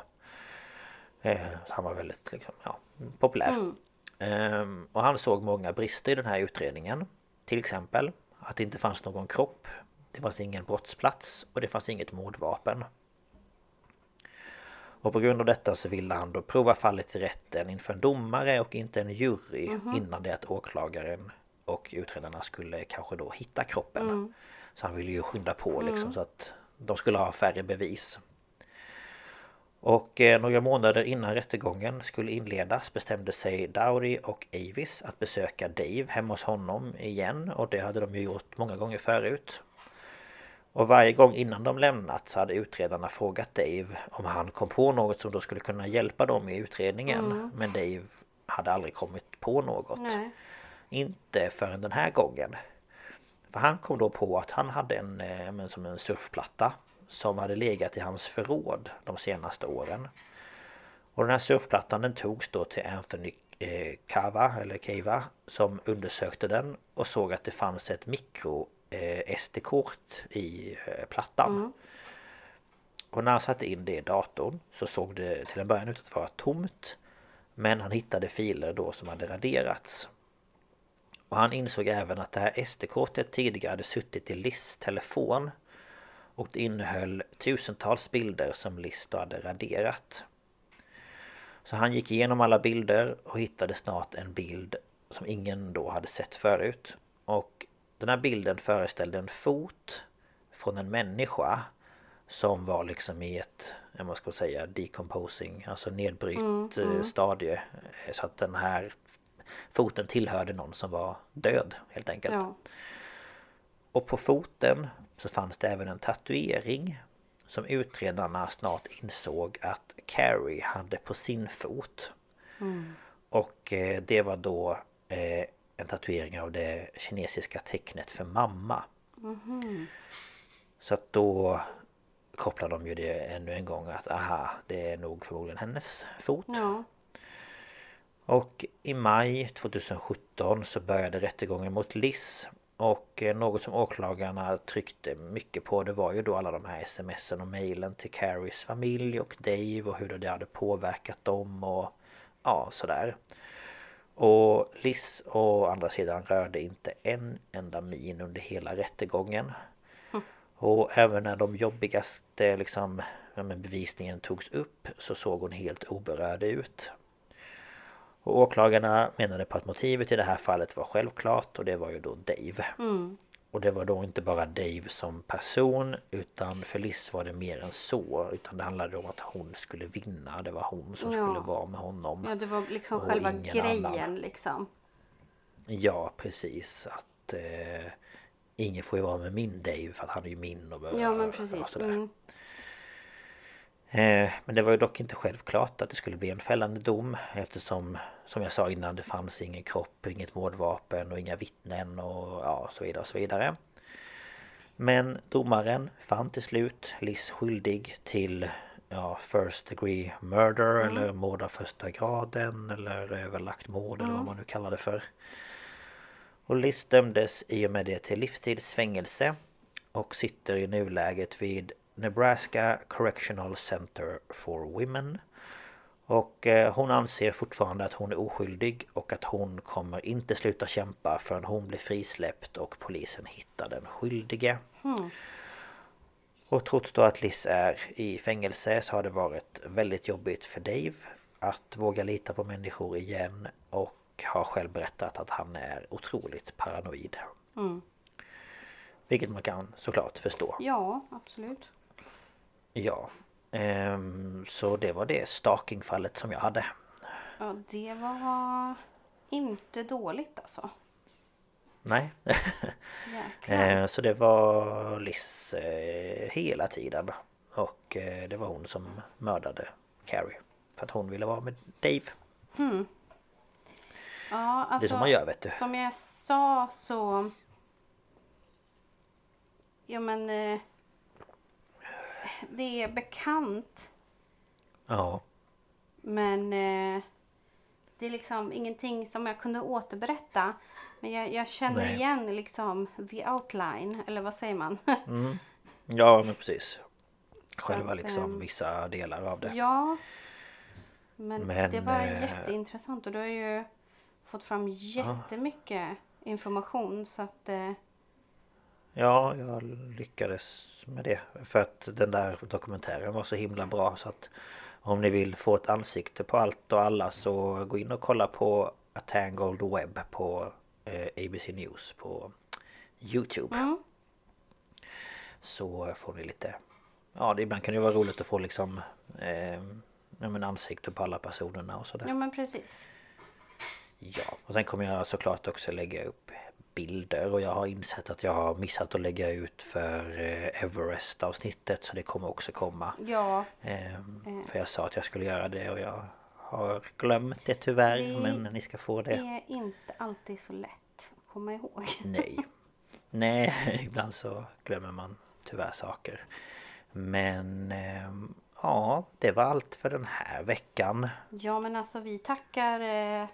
Eh, så han var väldigt liksom, ja, populär. Mm. Ehm, och han såg många brister i den här utredningen. Till exempel att det inte fanns någon kropp. Det fanns ingen brottsplats och det fanns inget mordvapen. Och på grund av detta så ville han då prova fallet i rätten inför en domare och inte en jury innan det att åklagaren och utredarna skulle kanske då hitta kroppen. Så han ville ju skynda på liksom så att de skulle ha färre bevis. Och eh, några månader innan rättegången skulle inledas bestämde sig Dowdy och Avis att besöka Dave hemma hos honom igen och det hade de ju gjort många gånger förut. Och varje gång innan de lämnat så hade utredarna frågat Dave om han kom på något som då skulle kunna hjälpa dem i utredningen. Men Dave hade aldrig kommit på något. Nej. Inte förrän den här gången. För han kom då på att han hade en, eh, men som en surfplatta som hade legat i hans förråd de senaste åren. Och den här surfplattan den togs då till Anthony eh, Cava, eller Cava, som undersökte den och såg att det fanns ett mikro eh, SD-kort i eh, plattan. Och när han satte in det i datorn så såg det till en början ut att vara tomt. Men han hittade filer då som hade raderats. Och han insåg även att det här SD-kortet tidigare hade suttit i Liz telefon. Och det innehöll tusentals bilder som då hade raderat. Så han gick igenom alla bilder och hittade snart en bild som ingen då hade sett förut. Och den här bilden föreställde en fot från en människa som var liksom i ett, jag vad ska man säga, decomposing, alltså nedbryt eh, stadie. Eh, Så att den här foten tillhörde någon som var död helt enkelt. Ja. Och på foten så fanns det även en tatuering som utredarna snart insåg att Carrie hade på sin fot. Och eh, det var då eh, en tatuering av det kinesiska tecknet för mamma. Så att då kopplar de ju det ännu en gång att aha, det är nog förmodligen hennes fot. Ja. Och i maj 2017 så började rättegången mot Liz och eh, något som åklagarna tryckte mycket på det var ju då alla de här smsen och mejlen till Carries familj och Dave och hur det hade påverkat dem och ja sådär. Och Liz å andra sidan rörde inte en enda min under hela rättegången. Och även när de jobbigaste liksom, ja, bevisningen togs upp så såg hon helt oberörd ut. Och åklagarna menade på att motivet i det här fallet var självklart och det var ju då Dave. Och det var då inte bara Dave som person utan för Liz var det mer än så. Utan det handlade om att hon skulle vinna. Det var hon som Ja. skulle vara med honom. ja, det var liksom Och själva grejen annan. liksom. Ja precis. Att eh, ingen får ju vara med min Dave för att han är ju min och Ja men och precis. sådär. Mm. Eh, Men det var ju dock inte självklart att det skulle bli en fällande dom eftersom som jag sa innan det fanns ingen kropp, inget mordvapen och inga vittnen och ja, så vidare och så vidare. Men domaren fann till slut Liz skyldig till ja, first degree murder eller mord av första graden eller överlagt mord eller vad man nu kallar det för. Och Liz dömdes i och med det till livstids fängelse och sitter i nuläget vid Nebraska Correctional Center for Women. Och eh, hon anser fortfarande att hon är oskyldig och att hon kommer inte sluta kämpa förrän hon blir frisläppt och polisen hittar den skyldige. Och trots då att Liz är i fängelse så har det varit väldigt jobbigt för Dave att våga lita på människor igen och har själv berättat att han är otroligt paranoid. Vilket man kan såklart förstå. Ja, absolut. Ja. Ehm, så det var det stalkingfallet som jag hade. Ja, det var inte dåligt alltså. Nej. Ehm, så det var Liz eh, hela tiden. Och eh, det var hon som mördade Carrie. För att hon ville vara med Dave. Ja, alltså, Det är som man gör vet du. Som jag sa så... Ja men... Eh, det är bekant. Ja. Men eh, det är liksom ingenting som jag kunde återberätta. Men jag, jag känner Nej. igen liksom the outline. Eller vad säger man? Ja men precis. Själva att, liksom ehm, vissa delar av det. ja. Men, Men, det var eh, jätteintressant. Och du har ju fått fram jättemycket information. Så att... Eh, Ja, jag lyckades med det. För att den där dokumentären var så himla bra så att om ni vill få ett ansikte på allt och alla så gå in och kolla på A Tangled Web på eh, ABC News på Youtube. Mm. Så får ni lite... Ja, det ibland kan det vara roligt att få liksom eh, ja, men ansikte på alla personerna och sådär. Ja men precis. Ja, och sen kommer jag såklart också lägga upp bilder och jag har insett att jag har missat att lägga ut för eh, Everest avsnittet så det kommer också komma. Ja. Ehm, För jag sa att jag skulle göra det och jag har glömt det tyvärr Det men ni ska få Det det. är inte alltid så lätt att komma ihåg. Nej. Nej, ibland så glömmer man tyvärr saker. Men ehm, ja, det var allt för den här veckan. Ja men alltså vi tackar eh,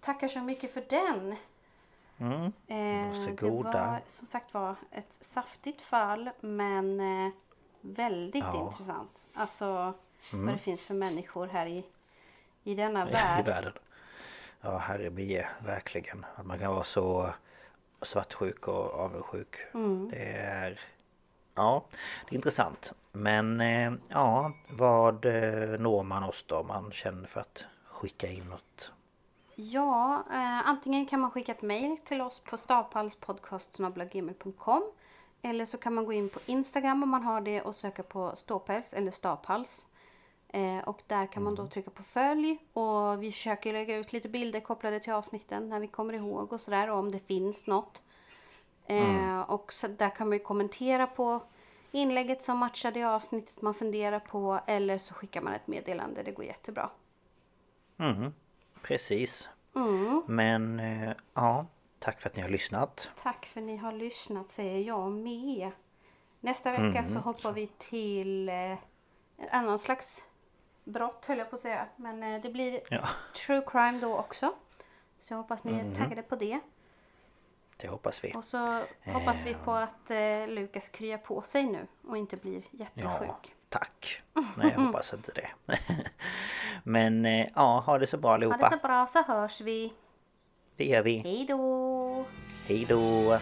Tackar så mycket för den. Mm. Eh, Varsågoda. Det var som sagt var ett saftigt fall men eh, väldigt Ja. Mm. intressant. Alltså vad det finns för människor här i, i denna i värld. världen. Ja, herre bege, verkligen. Att man kan vara så svartsjuk och avundsjuk. Mm. Det är... Ja, det är intressant. Men eh, ja, vad eh, når man oss då om man känner för att skicka in något? Ja, eh, antingen kan man skicka ett mejl till oss på staphalspodcast.gmail.com Eller så kan man gå in på Instagram om man har det och söka på ståpäls eller staphals. Eh, och där kan man då trycka på följ och vi försöker lägga ut lite bilder kopplade till avsnitten när vi kommer ihåg och sådär och om det finns något. Eh, Och så där kan man ju kommentera på inlägget som matchar det avsnittet man funderar på eller så skickar man ett meddelande, det går jättebra. Mm, precis. Mm. Men eh, ja, tack för att ni har lyssnat. Tack för att ni har lyssnat säger jag med. Nästa vecka Mm. så hoppar vi till eh, en annan slags brott höll jag på att säga. Men eh, det blir Ja, true crime då också. Så jag hoppas ni Mm. är taggade på det. det hoppas vi. Och så hoppas vi på att eh, Lukas kryar på sig nu och inte blir Ja, jättesjuk. Tack. Nej, jag hoppas inte det. Men eh, ja, ha det så bra Ha allihopa. det så bra så hörs vi. Det gör vi. Hej då! Hej då!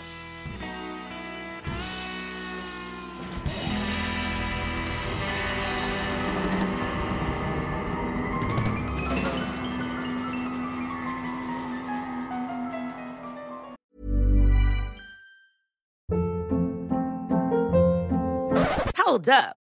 Hold up.